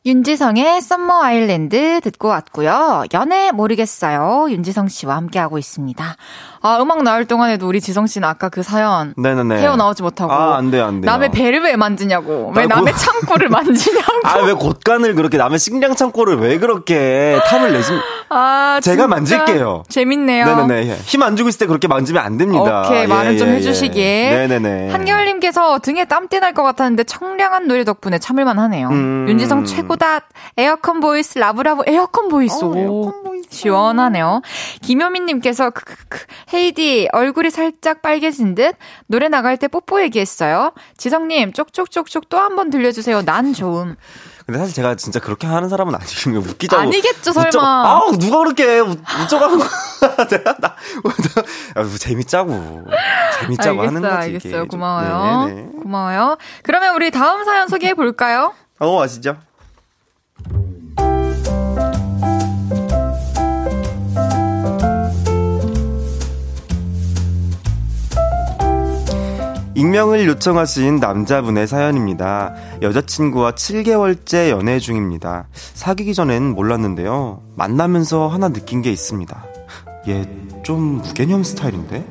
윤지성의 Summer Island 듣고 왔고요. 연애 모르겠어요. 윤지성 씨와 함께하고 있습니다. 아, 음악 나올 동안에도 우리 지성 씨는 아까 그 사연 네네네. 헤어나오지 못하고 아, 안 돼요, 안 돼요. 남의 배를 왜 만지냐고. 왜 남의 고... 창고를 만지냐고. 아, 왜 곳간을 그렇게 남의 식량 창고를 왜 그렇게 탐을 내시 아, 제가 만질게요. 재밌네요. 네네네. 힘 안 주고 있을 때 그렇게 만지면 안 됩니다. 오케이, 예, 말은 예, 좀 해주시길. 예. 네네네. 한겨울님께서 등에 땀띠 날 것 같았는데 청량한 노래 덕분에 참을만 하네요. 음. 윤지성 최고다. 에어컨 voice, love love 에어컨 voice. 어, 에어컨 voice. 시원하네요. 김효민님께서 크크크. 헤이디, 얼굴이 살짝 빨개진 듯 노래 나갈 때 뽀뽀 얘기했어요. 지성님, 쪽쪽쪽쪽 또 한 번 들려주세요. 난 좋음. 근데 사실 제가 진짜 그렇게 하는 사람은 아니거든요. 웃기자고. 아니겠죠, 설마. 웃죠, 아 누가 그렇게 웃져가고. 제가 나, 야, 재밌자고. 재밌자고 알겠어, 하는 거지. 알겠어요. 고마워요. 네네. 고마워요. 그러면 우리 다음 사연 소개해 볼까요? 어, 아시죠? 익명을 요청하신 남자분의 사연입니다. 여자친구와 7개월째 연애 중입니다. 사귀기 전엔 몰랐는데요. 만나면서 하나 느낀 게 있습니다. 얘 좀 무개념 스타일인데?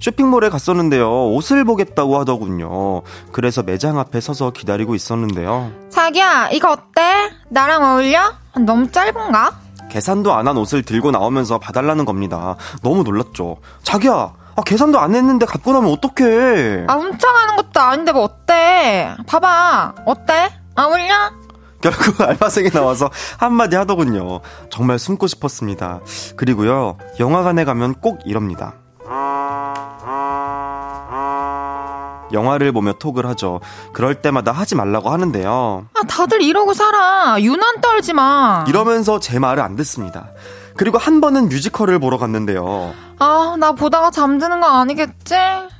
쇼핑몰에 갔었는데요. 옷을 보겠다고 하더군요. 그래서 매장 앞에 서서 기다리고 있었는데요. 자기야, 이거 어때? 나랑 어울려? 너무 짧은가? 계산도 안 한 옷을 들고 나오면서 봐달라는 겁니다. 너무 놀랐죠. 자기야, 아, 계산도 안 했는데 갖고 나면 어떡해. 아, 훔쳐가는 것도 아닌데 뭐 어때? 봐봐. 어때? 어울려? 결국 알바생이 나와서 한마디 하더군요. 정말 숨고 싶었습니다. 그리고요, 영화관에 가면 꼭 이럽니다. 영화를 보며 톡을 하죠. 그럴 때마다 하지 말라고 하는데요. 아, 다들 이러고 살아. 유난 떨지 마. 이러면서 제 말을 안 듣습니다. 그리고 한 번은 뮤지컬을 보러 갔는데요. 아, 나 보다가 잠드는 거 아니겠지?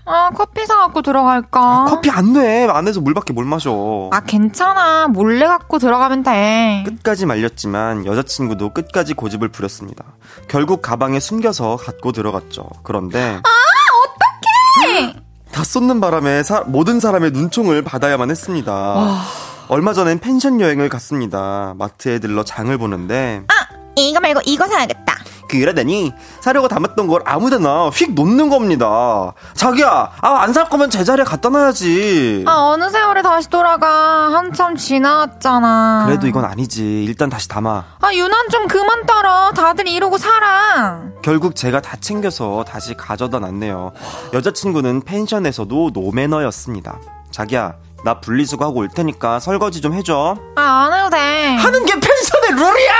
아, 커피 사갖고 들어갈까? 아, 커피 안 돼. 안에서 물밖에 못 마셔. 아, 괜찮아. 몰래 갖고 들어가면 돼. 끝까지 말렸지만 여자친구도 끝까지 고집을 부렸습니다. 결국 가방에 숨겨서 갖고 들어갔죠. 그런데. 아, 어떡해! 다 쏟는 바람에 사, 모든 사람의 눈총을 받아야만 했습니다. 와. 얼마 전엔 펜션 여행을 갔습니다. 마트에 들러 장을 보는데. 아! 이거 말고 이거 사야겠다. 그러더니 사려고 담았던 걸 아무데나 휙 놓는 겁니다. 자기야, 아, 안 살 거면 제자리에 갖다 놔야지. 아, 어느 세월에 다시 돌아가. 한참 지나왔잖아. 그래도 이건 아니지. 일단 다시 담아. 아, 유난 좀 그만 떨어. 다들 이러고 살아. 결국 제가 다 챙겨서 다시 가져다 놨네요. 여자친구는 펜션에서도 노매너였습니다. 자기야, 나 분리수거 하고 올 테니까 설거지 좀 해줘. 아, 안 해도 돼. 하는 게 펜션의 룰이야!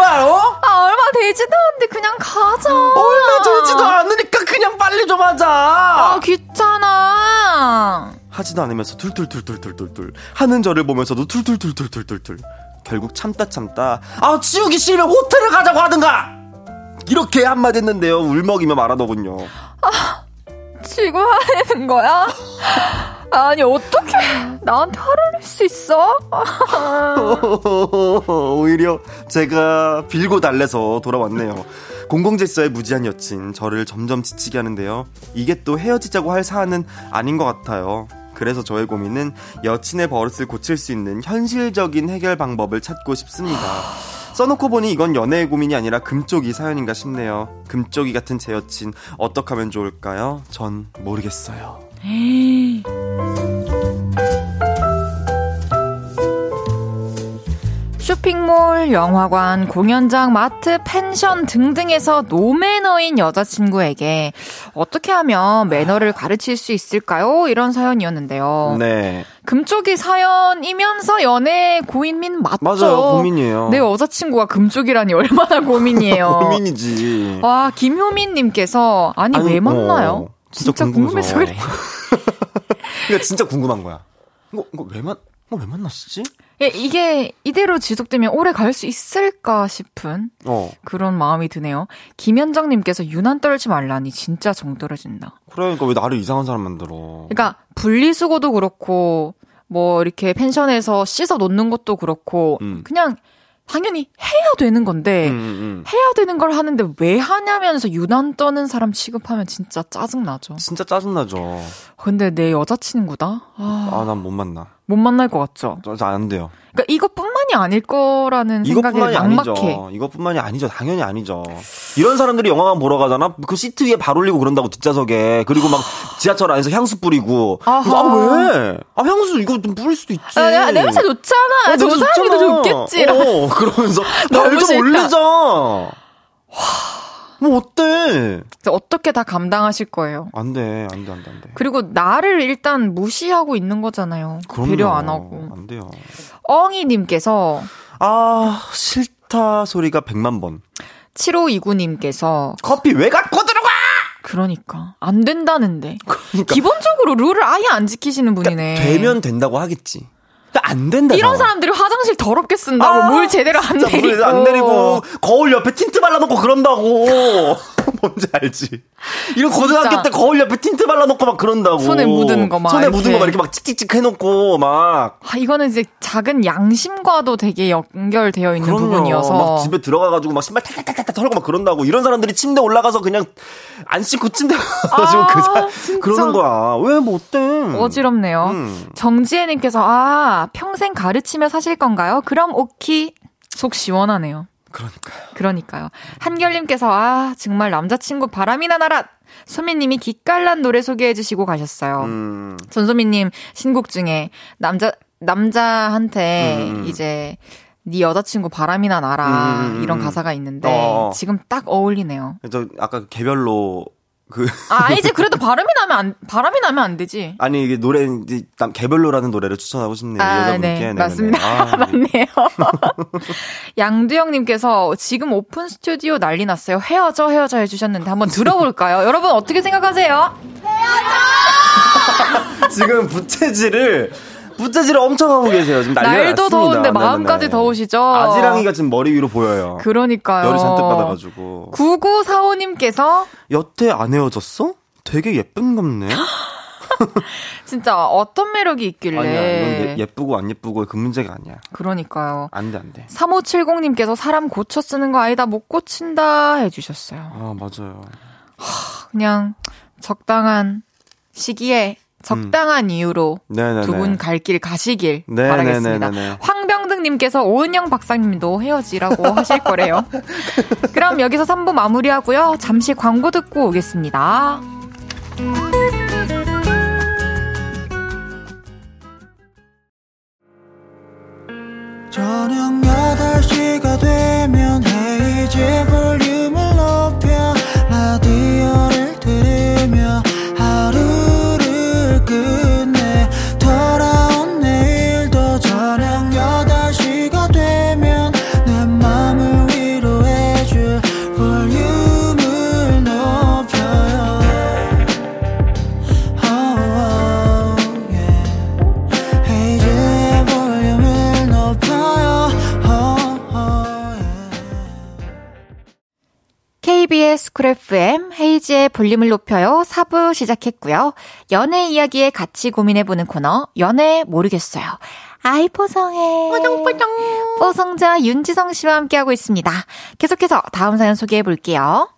제발, 어? 아, 얼마 되지도 않는데 그냥 가자. 얼마 되지도 않으니까 그냥 빨리 좀 하자. 아, 귀찮아. 하지도 않으면서 툴툴툴툴툴툴툴 하는 저를 보면서도 툴툴툴툴툴툴툴 결국 참다 참다 아, 지우기 싫으면 호텔을 가자고 하든가! 이렇게 한마디 했는데요. 울먹이며 말하더군요. 아, 지금 하는 거야? 아니 어떻게 나한테 화를 낼 수 있어? 오히려 제가 빌고 달래서 돌아왔네요. 공공질서의 무지한 여친 저를 점점 지치게 하는데요. 이게 또 헤어지자고 할 사안은 아닌 것 같아요. 그래서 저의 고민은 여친의 버릇을 고칠 수 있는 현실적인 해결 방법을 찾고 싶습니다. 써놓고 보니 이건 연애의 고민이 아니라 금쪽이 사연인가 싶네요. 금쪽이 같은 제 여친 어떻게 하면 좋을까요? 전 모르겠어요. 쇼핑몰, 영화관, 공연장, 마트, 펜션 등등에서 노매너인 여자친구에게 어떻게 하면 매너를 가르칠 수 있을까요? 이런 사연이었는데요. 네. 금쪽이 사연이면서 연애 고민민 맞죠? 맞아요. 고민이에요. 내 여자친구가 금쪽이라니 얼마나 고민이에요. 고민이지. 와, 김효민님께서 아니, 아니 왜 만나요? 어, 진짜, 진짜 궁금해서 그래. 그러니까 진짜 궁금한 거야. 이거, 이거 왜 만, 이거 왜 만났지? 예, 이게 이대로 지속되면 오래 갈 수 있을까 싶은 어. 그런 마음이 드네요. 김현정님께서 유난 떨지 말라니 진짜 정 떨어진다. 그러니까 왜 나를 이상한 사람 만들어? 그러니까 분리수거도 그렇고 뭐 이렇게 펜션에서 씻어 놓는 것도 그렇고 음. 그냥 당연히 해야 되는 건데 음, 음, 음. 해야 되는 걸 하는데 왜 하냐면서 유난 떠는 사람 취급하면 진짜 짜증 나죠. 진짜 짜증 나죠. 근데 내 여자친구다. 아, 난 못 만나. 못 만날 것 같죠. 안 돼요. 그러니까 이것뿐만이 아닐 거라는 생각에 막막해. 아니죠. 이것뿐만이 아니죠. 당연히 아니죠. 이런 사람들이 영화관 보러 가잖아. 그 시트 위에 발 올리고 그런다고 뒷좌석에 그리고 막 지하철 안에서 향수 뿌리고. 아 왜? 아 향수 이거 좀 뿌릴 수도 있지. 아, 야, 냄새 좋잖아. 어, 저 사람이 더 좋겠지. 어, 그러면서 발 좀 올리자. 와. 뭐 어때? 어떻게 다 감당하실 거예요? 안 돼, 안 돼, 안 돼, 안 돼. 그리고 나를 일단 무시하고 있는 거잖아요. 그럼요. 배려 안 하고. 안 돼요. 엉이님께서 아 싫다 소리가 100만 번. 7529님께서 커피 왜 갖고 들어가? 그러니까 안 된다는데. 그러니까. 기본적으로 룰을 아예 안 지키시는 분이네. 그러니까 되면 된다고 하겠지. 안 된다. 이런 사람들이 화장실 더럽게 쓴다고 아, 물 제대로 안 내리고 안 내리고 거울 옆에 틴트 발라놓고 그런다고. 뭔지 알지? 이런 고등학교 때 거울 옆에 틴트 발라놓고 막 그런다고. 손에 묻은 거 막. 손에 이렇게. 묻은 거 막 이렇게 막 찍찍찍 해놓고 막. 아, 이거는 이제 작은 양심과도 되게 연결되어 있는 그럼요. 부분이어서. 막 집에 들어가가지고 막 신발 탈탈탈탈 털고 막 그런다고. 이런 사람들이 침대 올라가서 그냥 안 씻고 침대 가가지고 아, 그, 그러는 거야. 왜 뭐 어때? 어지럽네요. 음. 정지혜님께서 아 평생 가르치며 사실 건가요? 그럼 오키 속 시원하네요. 그러니까요. 그러니까요. 한결님께서 아 정말 남자친구 바람이나 나라 소미님이 기깔난 노래 소개해 주시고 가셨어요. 음. 전소미님 신곡 중에 남자 남자한테 음. 이제 네 여자친구 바람이나 나라 음. 음, 음 이런 가사가 있는데 어. 지금 딱 어울리네요. 저 아까 개별로 그. 아, 아니지. 그래도 발음이 나면 안, 바람이 나면 안 되지. 아니, 이게 노래, 이제, 개별로라는 노래를 추천하고 싶네요. 아, 여자분께. 네, 네 맞습니다. 아, 맞네요. 양두영님께서 지금 오픈 스튜디오 난리 났어요. 헤어져, 헤어져 해주셨는데 한번 들어볼까요? 여러분, 어떻게 생각하세요? 헤어져! 지금 부채질을 부채질을 엄청 하고 계세요. 지금 난리가 날도 났습니다. 더운데 마음까지 네네. 더우시죠? 아지랑이가 지금 머리 위로 보여요. 그러니까요. 열이 잔뜩 받아가지고. 9945님께서 여태 안 헤어졌어? 되게 예쁜 겁네. 진짜 어떤 매력이 있길래. 아니야, 예쁘고 안 예쁘고 그 문제가 아니야. 그러니까요. 안 돼, 안 돼. 3570님께서 사람 고쳐 쓰는 거 아니다, 못 고친다 해주셨어요. 아, 맞아요. 그냥 적당한 시기에 적당한 음. 이유로 두 분 갈 길 가시길 네네네네. 바라겠습니다. 황병등님께서 오은영 박사님도 헤어지라고 하실 거래요. 그럼 여기서 3부 마무리하고요. 잠시 광고 듣고 오겠습니다. 볼륨을 높여요 4부 시작했고요. 연애 이야기에 같이 고민해보는 코너 연애 모르겠어요. 아이 포성해. 뽀송뽀송. 뽀송자 윤지성 씨와 함께하고 있습니다. 계속해서 다음 사연 소개해 볼게요.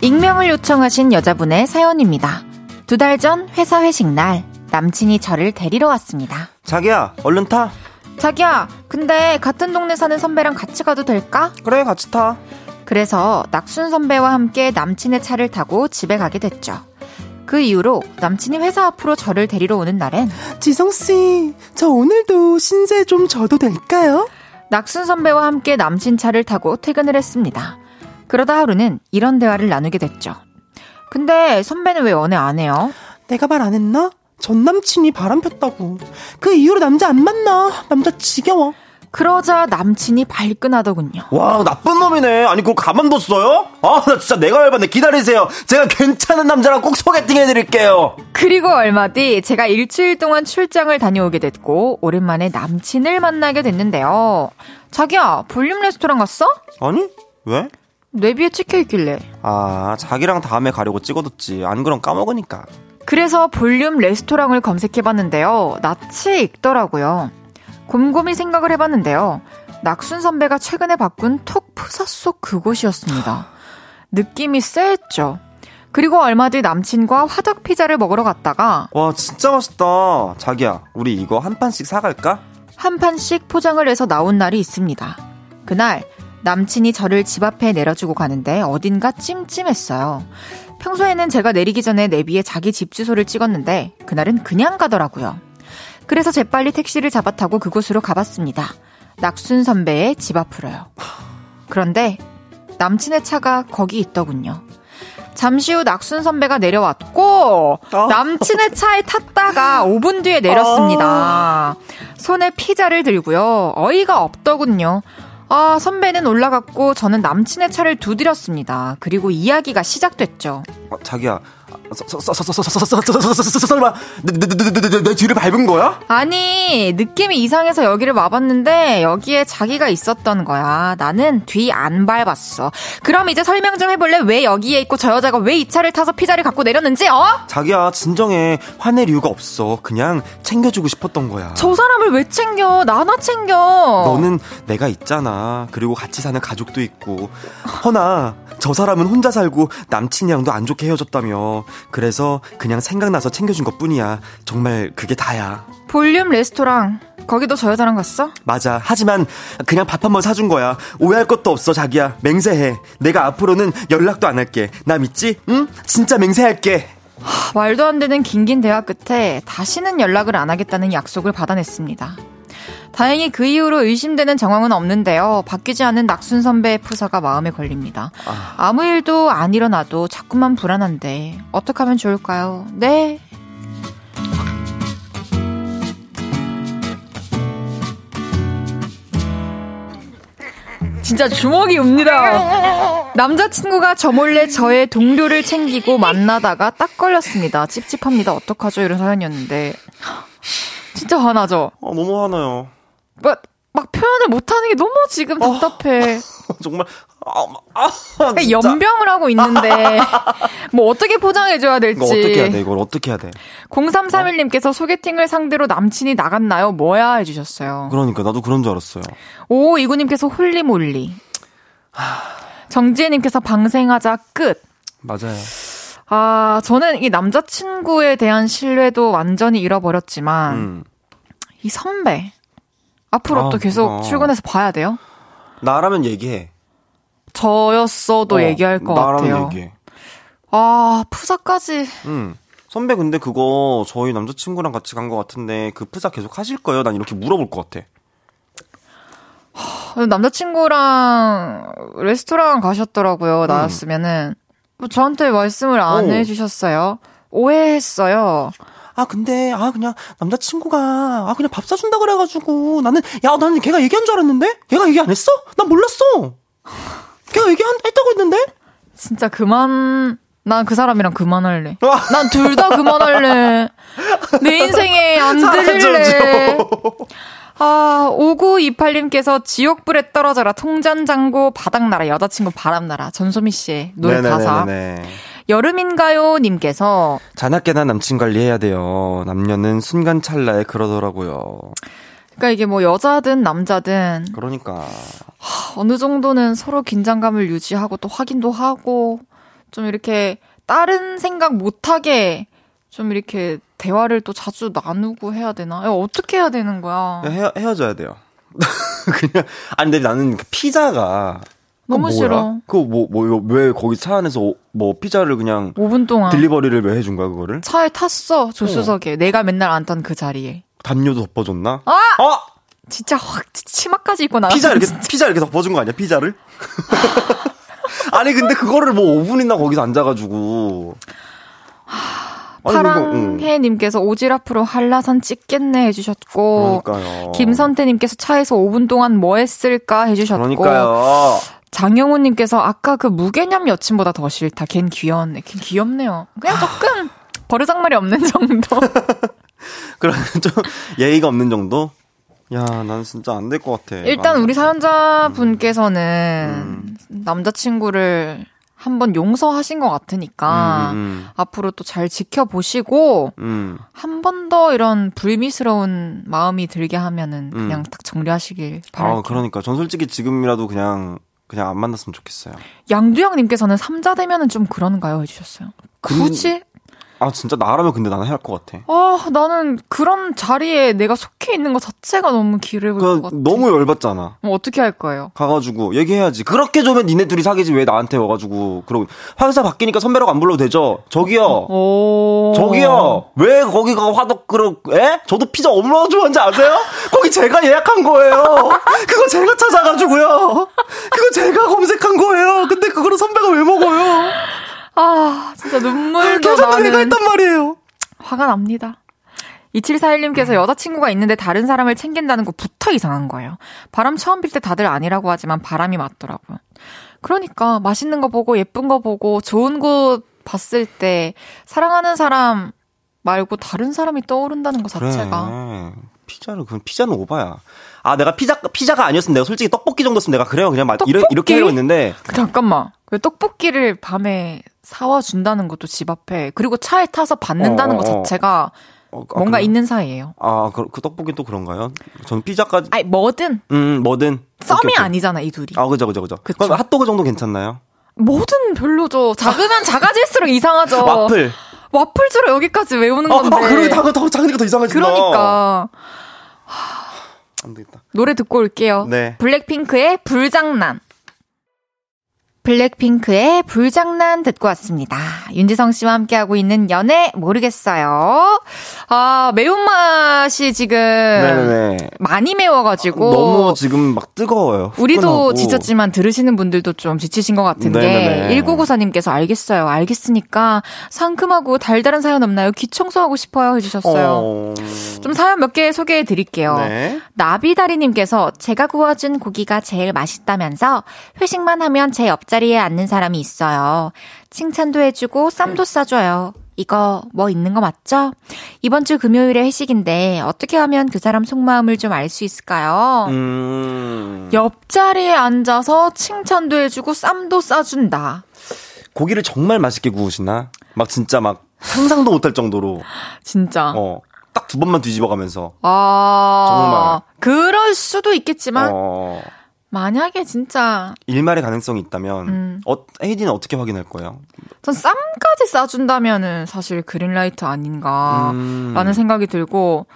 익명을 요청하신 여자분의 사연입니다. 두 달 전 회사 회식 날 남친이 저를 데리러 왔습니다. 자기야, 얼른 타. 자기야, 근데 같은 동네 사는 선배랑 같이 가도 될까? 그래, 같이 타. 그래서 낙순 선배와 함께 남친의 차를 타고 집에 가게 됐죠. 그 이후로 남친이 회사 앞으로 저를 데리러 오는 날엔 지성씨, 저 오늘도 신세 좀 져도 될까요? 낙순 선배와 함께 남친 차를 타고 퇴근을 했습니다. 그러다 하루는 이런 대화를 나누게 됐죠. 근데 선배는 왜 연애 안 해요? 내가 말 안 했나? 전 남친이 바람 폈다고. 그 이후로 남자 안 만나. 남자 지겨워. 그러자 남친이 발끈하더군요. 와, 나쁜 놈이네. 아니, 그걸 가만뒀어요? 아, 나 진짜 내가 열받네. 기다리세요. 제가 괜찮은 남자랑 꼭 소개팅 해드릴게요. 그리고 얼마 뒤 제가 일주일 동안 출장을 다녀오게 됐고, 오랜만에 남친을 만나게 됐는데요. 자기야, 볼륨 레스토랑 갔어? 아니, 왜? 내비에 찍혀있길래. 아, 자기랑 다음에 가려고 찍어뒀지. 안 그럼 까먹으니까. 그래서 볼륨 레스토랑을 검색해봤는데요. 낯이 익더라고요. 곰곰이 생각을 해봤는데요. 낙순 선배가 최근에 바꾼 톡 푸사 속 그곳이었습니다. 느낌이 쎄했죠. 그리고 얼마 뒤 남친과 화덕 피자를 먹으러 갔다가 와 진짜 맛있다. 자기야 우리 이거 한 판씩 사갈까? 한 판씩 포장을 해서 나온 날이 있습니다. 그날 남친이 저를 집 앞에 내려주고 가는데 어딘가 찜찜했어요. 평소에는 제가 내리기 전에 내비에 자기 집 주소를 찍었는데 그날은 그냥 가더라고요. 그래서 재빨리 택시를 잡아 타고 그곳으로 가봤습니다. 낙순 선배의 집 앞으로요. 그런데 남친의 차가 거기 있더군요. 잠시 후 낙순 선배가 내려왔고 어. 남친의 차에 탔다가 5분 뒤에 내렸습니다. 손에 피자를 들고요. 어이가 없더군요. 아, 선배는 올라갔고 저는 남친의 차를 두드렸습니다. 그리고 이야기가 시작됐죠. 어, 자기야, 설마 내 뒤를 밟은 거야? 아니 느낌이 이상해서 여기를 와봤는데 여기에 자기가 있었던 거야. 나는 뒤 안 밟았어. 그럼 이제 설명 좀 해볼래? 왜 여기에 있고 저 여자가 왜 이 차를 타서 피자를 갖고 내렸는지? 어? 자기야 진정해. 화낼 이유가 없어. 그냥 챙겨주고 싶었던 거야. 저 사람을 왜 챙겨? 나나 챙겨. 너는 내가 있잖아. 그리고 같이 사는 가족도 있고. 허나, 저 사람은 혼자 살고 남친이랑도 안 좋게 헤어졌다며. 그래서 그냥 생각나서 챙겨준 것 뿐이야. 정말 그게 다야. 볼륨 레스토랑. 거기도 저 여자랑 갔어? 맞아. 하지만 그냥 밥 한 번 사준 거야. 오해할 것도 없어, 자기야. 맹세해. 내가 앞으로는 연락도 안 할게. 나 믿지? 응? 진짜 맹세할게. 하, 말도 안 되는 긴긴 대화 끝에 다시는 연락을 안 하겠다는 약속을 받아냈습니다. 다행히 그 이후로 의심되는 정황은 없는데요. 바뀌지 않은 낙순 선배의 프사가 마음에 걸립니다. 아. 무 일도 안 일어나도 자꾸만 불안한데 어떻게 하면 좋을까요? 네. 진짜 주먹이 옵니다. 남자친구가 저 몰래 저의 동료를 챙기고 만나다가 딱 걸렸습니다. 찝찝합니다. 어떡하죠? 이런 사연이었는데. 진짜 화나죠? 아, 너무 화나요. 막, 막 표현을 못하는 게 너무 지금 어. 답답해. 어, 정말 아, 아, 그러니까 염병을 하고 있는데 뭐 어떻게 포장해줘야 될지. 이거 어떻게 해야 돼? 이걸 어떻게 해야 돼? 0331님께서 소개팅을 상대로 남친이 나갔나요? 뭐야 해주셨어요. 그러니까 나도 그런 줄 알았어요. 오 이구님께서 holy moly. 정지혜님께서 방생하자 끝. 맞아요. 아 저는 이 남자친구에 대한 신뢰도 완전히 잃어버렸지만 음. 이 선배 앞으로 아, 또 계속 어. 출근해서 봐야 돼요? 나라면 얘기해. 저였어도 어, 얘기할 것 같아요. 얘기해. 아, 푸사까지. 음. 선배 근데 그거 저희 남자친구랑 같이 간 것 같은데 그 푸사 계속 하실 거예요? 난 이렇게 물어볼 것 같아. 남자친구랑 레스토랑 가셨더라고요. 음. 나왔으면은. 뭐 저한테 말씀을 안 오. 해주셨어요. 오해했어요. 아 근데 아 그냥 남자친구가 아 그냥 밥 사준다 그래가지고 나는 야 나는 걔가 얘기한 줄 알았는데 걔가 얘기 안 했어? 난 몰랐어. 걔가 얘기했다고 했는데? 진짜 그만 난 그 사람이랑 그만할래. 난 둘 다 그만할래. 내 인생에 안 들을래. 아, 5928님께서 지옥불에 떨어져라 통전장고 바닥나라 여자친구 바람나라 전소미 씨의 노래 네네네네. 가사. 여름인가요? 님께서 자나깨나 남친 관리해야 돼요. 남녀는 순간 찰나에 그러더라고요. 그러니까 이게 뭐 여자든 남자든 그러니까 하, 어느 정도는 서로 긴장감을 유지하고 또 확인도 하고 좀 이렇게 다른 생각 못하게 좀 이렇게 대화를 또 자주 나누고 해야 되나? 야, 어떻게 해야 되는 거야? 헤어, 헤어져야 돼요. 그냥 아니 근데 나는 그 피자가 너무 싫어. 그거 뭐, 뭐, 왜 거기 차 안에서 뭐 피자를 그냥 5분 동안 딜리버리를 왜 해준 거야, 그거를? 차에 탔어, 조수석에. 어. 내가 맨날 앉던 그 자리에. 담요도 덮어줬나? 아! 어! 진짜 확 치마까지 입고 나왔어. 피자 이렇게, 피자 이렇게 덮어준 거 아니야, 피자를? 아니, 근데 그거를 뭐 5분이나 거기서 앉아가지고. 파랑해님께서 오지랖으로 한라산 찍겠네 해주셨고 그러니까요. 김선태님께서 차에서 5분 동안 뭐 했을까 해주셨고 그러니까요. 장영훈님께서 아까 그 무개념 여친보다 더 싫다. 걘 귀여웠네. 걘 귀엽네요. 그냥 조금 버르장말이 없는 정도. 그럼 좀 예의가 없는 정도? 야, 난 진짜 안 될 것 같아. 일단 우리 사연자 분께서는 음. 남자친구를 한번 용서하신 것 같으니까 음, 음. 음. 앞으로 또 잘 지켜보시고 음. 한번 더 이런 불미스러운 마음이 들게 하면은 음. 그냥 딱 정리하시길 바랄게요. 아, 그러니까 전 솔직히 지금이라도 그냥 그냥 안 만났으면 좋겠어요. 양두영님께서는 삼자 되면은 좀 그런가요 해주셨어요. 굳이 아 진짜 나라면 근데 나는 해야 할것 같아. 아 나는 그런 자리에 내가 속해 있는 것 자체가 너무 기를 볼것 같아. 너무 열받잖아. 어, 어떻게 할 거예요? 가가지고 얘기해야지. 그렇게 좋으면 니네 둘이 사귀지 왜 나한테 와가지고 그러고 화사 바뀌니까 선배라고 안 불러도 되죠. 저기요. 오. 저기요. 왜 거기 가 화덕 그릇? 에? 저도 피자 얼마나 좋아하는지 아세요? 거기 제가 예약한 거예요. 그거 제가 찾아가지고요. 그거 제가 검색한 거예요. 근데 그거를 선배가 왜 먹어요? 아, 진짜 눈물도 아, 나는. 내가 했단 말이에요. 화가 납니다. 2741님께서 여자친구가 있는데 다른 사람을 챙긴다는 것부터 이상한 거예요. 바람 처음 빌 때 다들 아니라고 하지만 바람이 맞더라고요. 그러니까 맛있는 거 보고 예쁜 거 보고 좋은 곳 봤을 때 사랑하는 사람 말고 다른 사람이 떠오른다는 것 자체가. 그래. 피자를 그럼 피자는 오바야. 아 내가 피자 피자가 아니었으면 내가 솔직히 떡볶이 정도였으면 내가 그래요 그냥 막 이렇게 이렇게 하려고 했는데. 잠깐만. 그 떡볶이를 밤에 사와 준다는 것도 집 앞에 그리고 차에 타서 받는다는 어, 것 어, 어. 자체가 어, 아, 뭔가 그, 있는 사이예요. 아, 그, 그 떡볶이 또 그런가요? 전 피자까지. 아니, 뭐든. 음, 뭐든. 썸이 오케이, 오케이. 아니잖아, 이 둘이. 아, 그죠, 그죠, 그죠. 그럼 핫도그 정도 괜찮나요? 뭐든 별로죠. 작으면 작아질수록 이상하죠. 와플. 와플주로 여기까지 외우는 아, 건데. 아, 그러게 더, 더 작으니까 더 이상해진다. 그러니까. 안 되겠다. 노래 듣고 올게요. 네. 블랙핑크의 불장난. 블랙핑크의 불장난 듣고 왔습니다. 윤지성 씨와 함께하고 있는 연애 모르겠어요. 아, 매운맛이 지금 네네네. 많이 매워가지고. 너무 지금 막 뜨거워요. 우리도 지쳤지만 들으시는 분들도 좀 지치신 것 같은 네네네. 게 1994님께서 알겠어요. 알겠으니까 상큼하고 달달한 사연 없나요? 귀 청소하고 싶어요 해주셨어요. 어... 좀 사연 몇 개 소개해 드릴게요. 네. 나비다리님께서 제가 구워준 고기가 제일 맛있다면서 회식만 하면 제 옆자 옆자리에 앉는 사람이 있어요. 칭찬도 해주고 쌈도 싸줘요. 이거 뭐 있는 거 맞죠? 이번 주 금요일에 회식인데 어떻게 하면 그 사람 속마음을 좀 알 수 있을까요? 음... 옆자리에 앉아서 칭찬도 해주고 쌈도 싸준다. 고기를 정말 맛있게 구우시나? 막 진짜 막 상상도 못할 정도로. 진짜. 어. 딱 두 번만 뒤집어 가면서. 아. 정말. 그럴 수도 있겠지만. 어. 만약에 진짜 일말의 가능성이 있다면 음. 어, 헤이디는 어떻게 확인할 거예요? 전 쌈까지 싸준다면은 사실 그린라이트 아닌가라는 음. 생각이 들고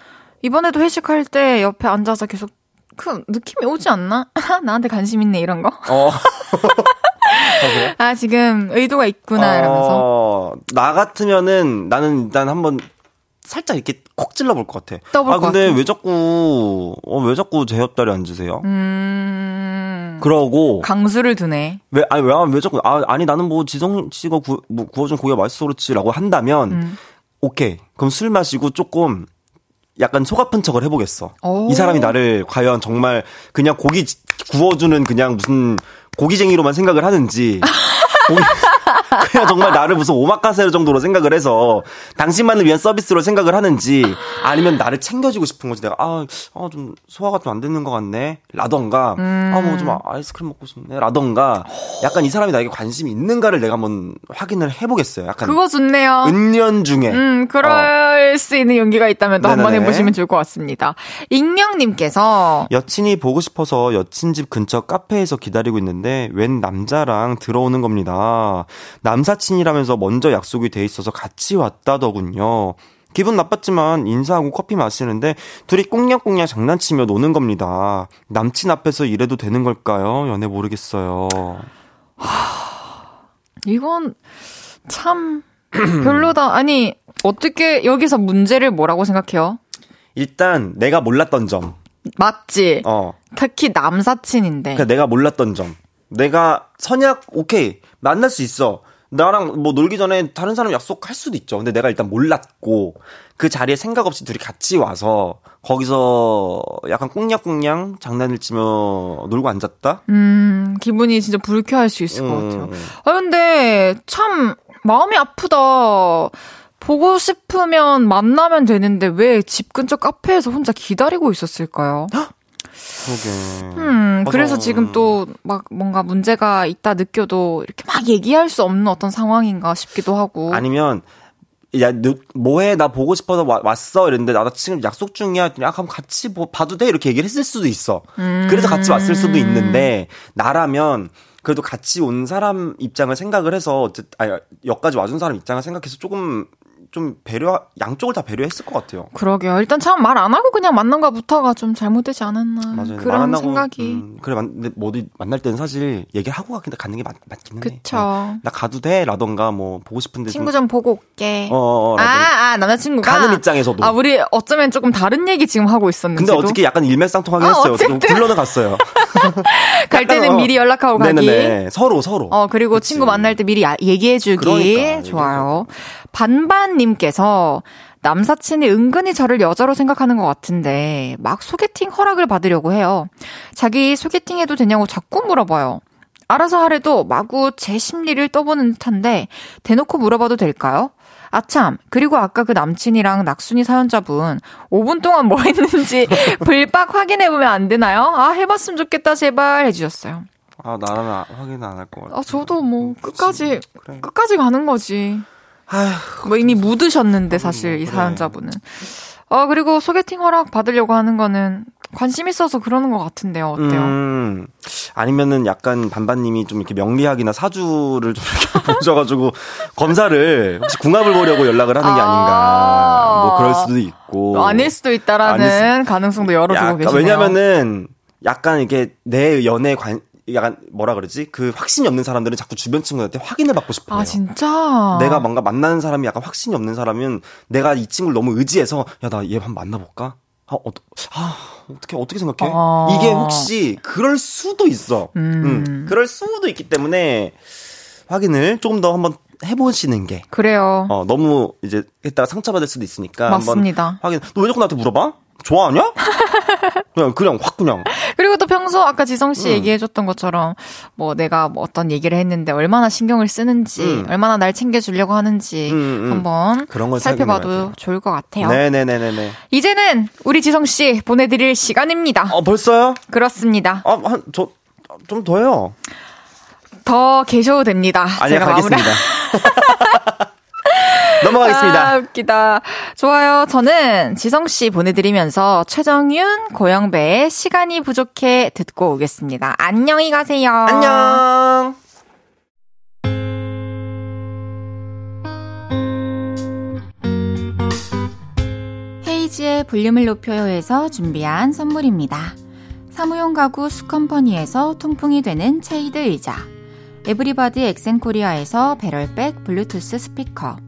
이번에도 회식할 때 옆에 앉아서 계속 그 느낌이 오지 않나? 나한테 관심 있네 이런 거. 어. 아, 지금 의도가 있구나 어, 이러면서. 나 같으면은 나는 일단 한번 살짝 이렇게 콕 찔러볼 것 같아. 아 근데 왜 자꾸 어, 왜 자꾸 제 옆다리 앉으세요? 음. 그러고 강수를 두네. 왜 아니 왜, 왜 자꾸 아 아니 나는 뭐 지성 씨가 구, 뭐 구워준 고기가 맛있어 그렇지라고 한다면 음. 오케이 그럼 술 마시고 조금 약간 속 아픈 척을 해보겠어. 오. 이 사람이 나를 과연 정말 그냥 고기 구워주는 그냥 무슨 고기쟁이로만 생각을 하는지. 고기, 그냥 정말 나를 무슨 오마카세 정도로 생각을 해서 당신만을 위한 서비스로 생각을 하는지 아니면 나를 챙겨주고 싶은 거지 내가 아, 아좀 소화가 좀 안 되는 것 같네 라던가 음. 아뭐 좀 아이스크림 먹고 싶네 라던가 약간 이 사람이 나에게 관심이 있는가를 내가 한번 확인을 해보겠어요. 약간 그거 좋네요. 은연 중에 음 그럴 어. 수 있는 용기가 있다면 또 한번 해보시면 좋을 것 같습니다. 익명님께서 여친이 보고 싶어서 여친 집 근처 카페에서 기다리고 있는데 웬 남자랑 들어오는 겁니다. 남사친이라면서 먼저 약속이 돼 있어서 같이 왔다더군요. 기분 나빴지만 인사하고 커피 마시는데 둘이 꽁냥꽁냥 장난치며 노는 겁니다. 남친 앞에서 이래도 되는 걸까요? 연애 모르겠어요. 하... 이건 참 별로다. 아니, 어떻게 여기서 문제를 뭐라고 생각해요? 일단 내가 몰랐던 점. 맞지? 어. 특히 남사친인데. 그러니까 내가 몰랐던 점. 내가 선약 오케이 만날 수 있어. 나랑 뭐 놀기 전에 다른 사람 약속할 수도 있죠. 근데 내가 일단 몰랐고 그 자리에 생각 없이 둘이 같이 와서 거기서 약간 꽁냥꽁냥 장난을 치며 놀고 앉았다? 음, 기분이 진짜 불쾌할 수 있을 음. 것 같아요. 아, 근데 참 마음이 아프다. 보고 싶으면 만나면 되는데 왜 집 근처 카페에서 혼자 기다리고 있었을까요? 그러게. 음, 그래서 지금 또 막 뭔가 문제가 있다 느껴도 이렇게 막 얘기할 수 없는 어떤 상황인가 싶기도 하고. 아니면 야, 너, 뭐해? 나 보고 싶어서 와, 왔어. 이랬는데, 나 지금 약속 중이야. 했더니, 아, 그럼 같이 뭐, 봐도 돼? 이렇게 얘기를 했을 수도 있어. 음. 그래서 같이 왔을 수도 있는데, 나라면, 그래도 같이 온 사람 입장을 생각을 해서, 어쨌든, 아니, 여기까지 와준 사람 입장을 생각해서 조금 좀 배려 양쪽을 다 배려했을 것 같아요. 그러게요. 일단 참 말 안 하고 그냥 만난 것부터가 좀 잘못되지 않았나 맞아요. 그런 생각이. 음, 그래 근데 뭐 어디 만날 때는 사실 얘기하고 가긴 가는 게 맞, 맞기는 해. 그쵸. 어, 나 가도 돼라던가 뭐 보고 싶은데 친구 좀, 좀 보고 올게. 어, 어, 어 아, 아 남자친구가 가는 입장에서도. 아 우리 어쩌면 조금 다른 얘기 지금 하고 있었는데. 근데 어떻게 약간 일맥상통하긴 아, 했어요. 어쨌든. 불러는 갔어요. 갈 때는 어, 미리 연락하고 가기. 네네네. 서로 서로. 어 그리고 그치. 친구 만날 때 미리 얘기해주기. 그러니까, 좋아요. 반반님께서 남사친이 은근히 저를 여자로 생각하는 것 같은데 막 소개팅 허락을 받으려고 해요. 자기 소개팅 해도 되냐고 자꾸 물어봐요. 알아서 하래도 마구 제 심리를 떠보는 듯한데 대놓고 물어봐도 될까요? 아참, 그리고 아까 그 남친이랑 낙순이 사연자분 5분 동안 뭐 했는지 불박 확인해보면 안 되나요? 아, 해봤으면 좋겠다, 제발 해주셨어요. 아, 나는 확인 안 할 것 같아. 아, 저도 뭐, 끝까지, 그래. 끝까지 가는 거지. 아휴, 뭐 이미 묻으셨는데 사실 이 사연자분은. 어, 그리고 소개팅 허락 받으려고 하는 거는 관심 있어서 그러는 것 같은데요. 어때요? 음, 아니면은 약간 반반님이 좀 이렇게 명리학이나 사주를 좀 이렇게 보셔가지고 검사를 혹시 궁합을 보려고 연락을 하는 게 아닌가. 뭐 그럴 수도 있고. 아닐 수도 있다라는 수... 가능성도 열어두고 계시네요. 왜냐면은 약간 이게 내 연애 관, 약간 뭐라 그러지? 그 확신이 없는 사람들은 자꾸 주변 친구한테 확인을 받고 싶어요. 아 진짜? 내가 뭔가 만나는 사람이 약간 확신이 없는 사람은 내가 이 친구를 너무 의지해서 야 나 얘 한번 만나볼까? 아, 어, 아 어떻게 어떻게 생각해? 아. 이게 혹시 그럴 수도 있어. 음. 음. 그럴 수도 있기 때문에 확인을 조금 더 한번 해보시는 게 그래요. 어 너무 이제 했다가 상처받을 수도 있으니까 맞습니다. 한번 확인. 너 왜 자꾸 나한테 물어봐? 좋아하냐? 그냥 그냥 확 그냥. 그리고 또 평소 아까 지성 씨 음. 얘기해줬던 것처럼 뭐 내가 뭐 어떤 얘기를 했는데 얼마나 신경을 쓰는지 음. 얼마나 날 챙겨주려고 하는지 음, 음, 음. 한번 그런 걸 살펴봐도 좋을 것 같아요. 네네네네. 이제는 우리 지성 씨 보내드릴 시간입니다. 어 벌써요? 그렇습니다. 아 한 저 좀 더요. 더 계셔도 됩니다. 아니요, 가겠습니다. 넘어가겠습니다. 아, 웃기다. 좋아요. 저는 지성씨 보내드리면서 최정윤, 고영배의 시간이 부족해 듣고 오겠습니다. 안녕히 가세요. 안녕. 헤이지의 볼륨을 높여요에서 준비한 선물입니다. 사무용 가구 수컴퍼니에서 통풍이 되는 체이드 의자. 에브리바디 엑센코리아에서 배럴백 블루투스 스피커.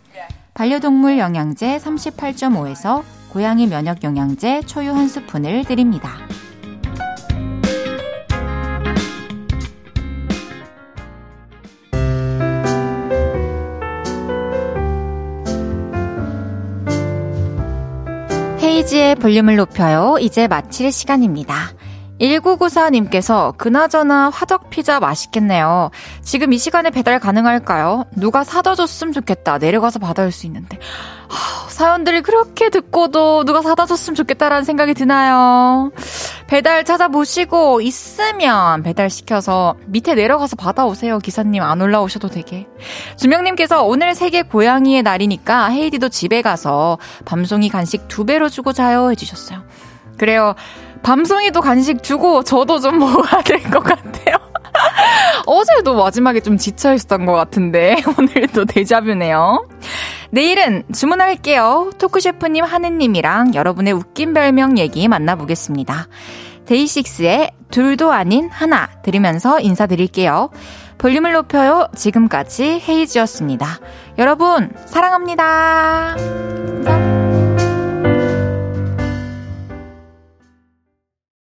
반려동물 영양제 38.5에서 고양이 면역 영양제 초유 한 스푼을 드립니다. 헤이지의 볼륨을 높여요. 이제 마칠 시간입니다. 1994님께서 그나저나 화덕 피자 맛있겠네요. 지금 이 시간에 배달 가능할까요? 누가 사다 줬으면 좋겠다. 내려가서 받아올 수 있는데. 하, 사연들을 그렇게 듣고도 누가 사다 줬으면 좋겠다라는 생각이 드나요? 배달 찾아보시고 있으면 배달시켜서 밑에 내려가서 받아오세요. 기사님 안 올라오셔도 되게. 주명님께서 오늘 세계 고양이의 날이니까 헤이디도 집에 가서 밤송이 간식 두 배로 주고 자요 해주셨어요. 그래요. 밤송이도 간식 주고 저도 좀 먹어야 될 것 같아요. 어제도 마지막에 좀 지쳐 있었던 것 같은데 오늘도 데자뷰네요. 내일은 주문할게요. 토크셰프님 하느님이랑 여러분의 웃긴 별명 얘기 만나보겠습니다. 데이식스의 둘도 아닌 하나 들으면서 인사드릴게요. 볼륨을 높여요. 지금까지 헤이즈였습니다. 여러분, 사랑합니다. 감사합니다.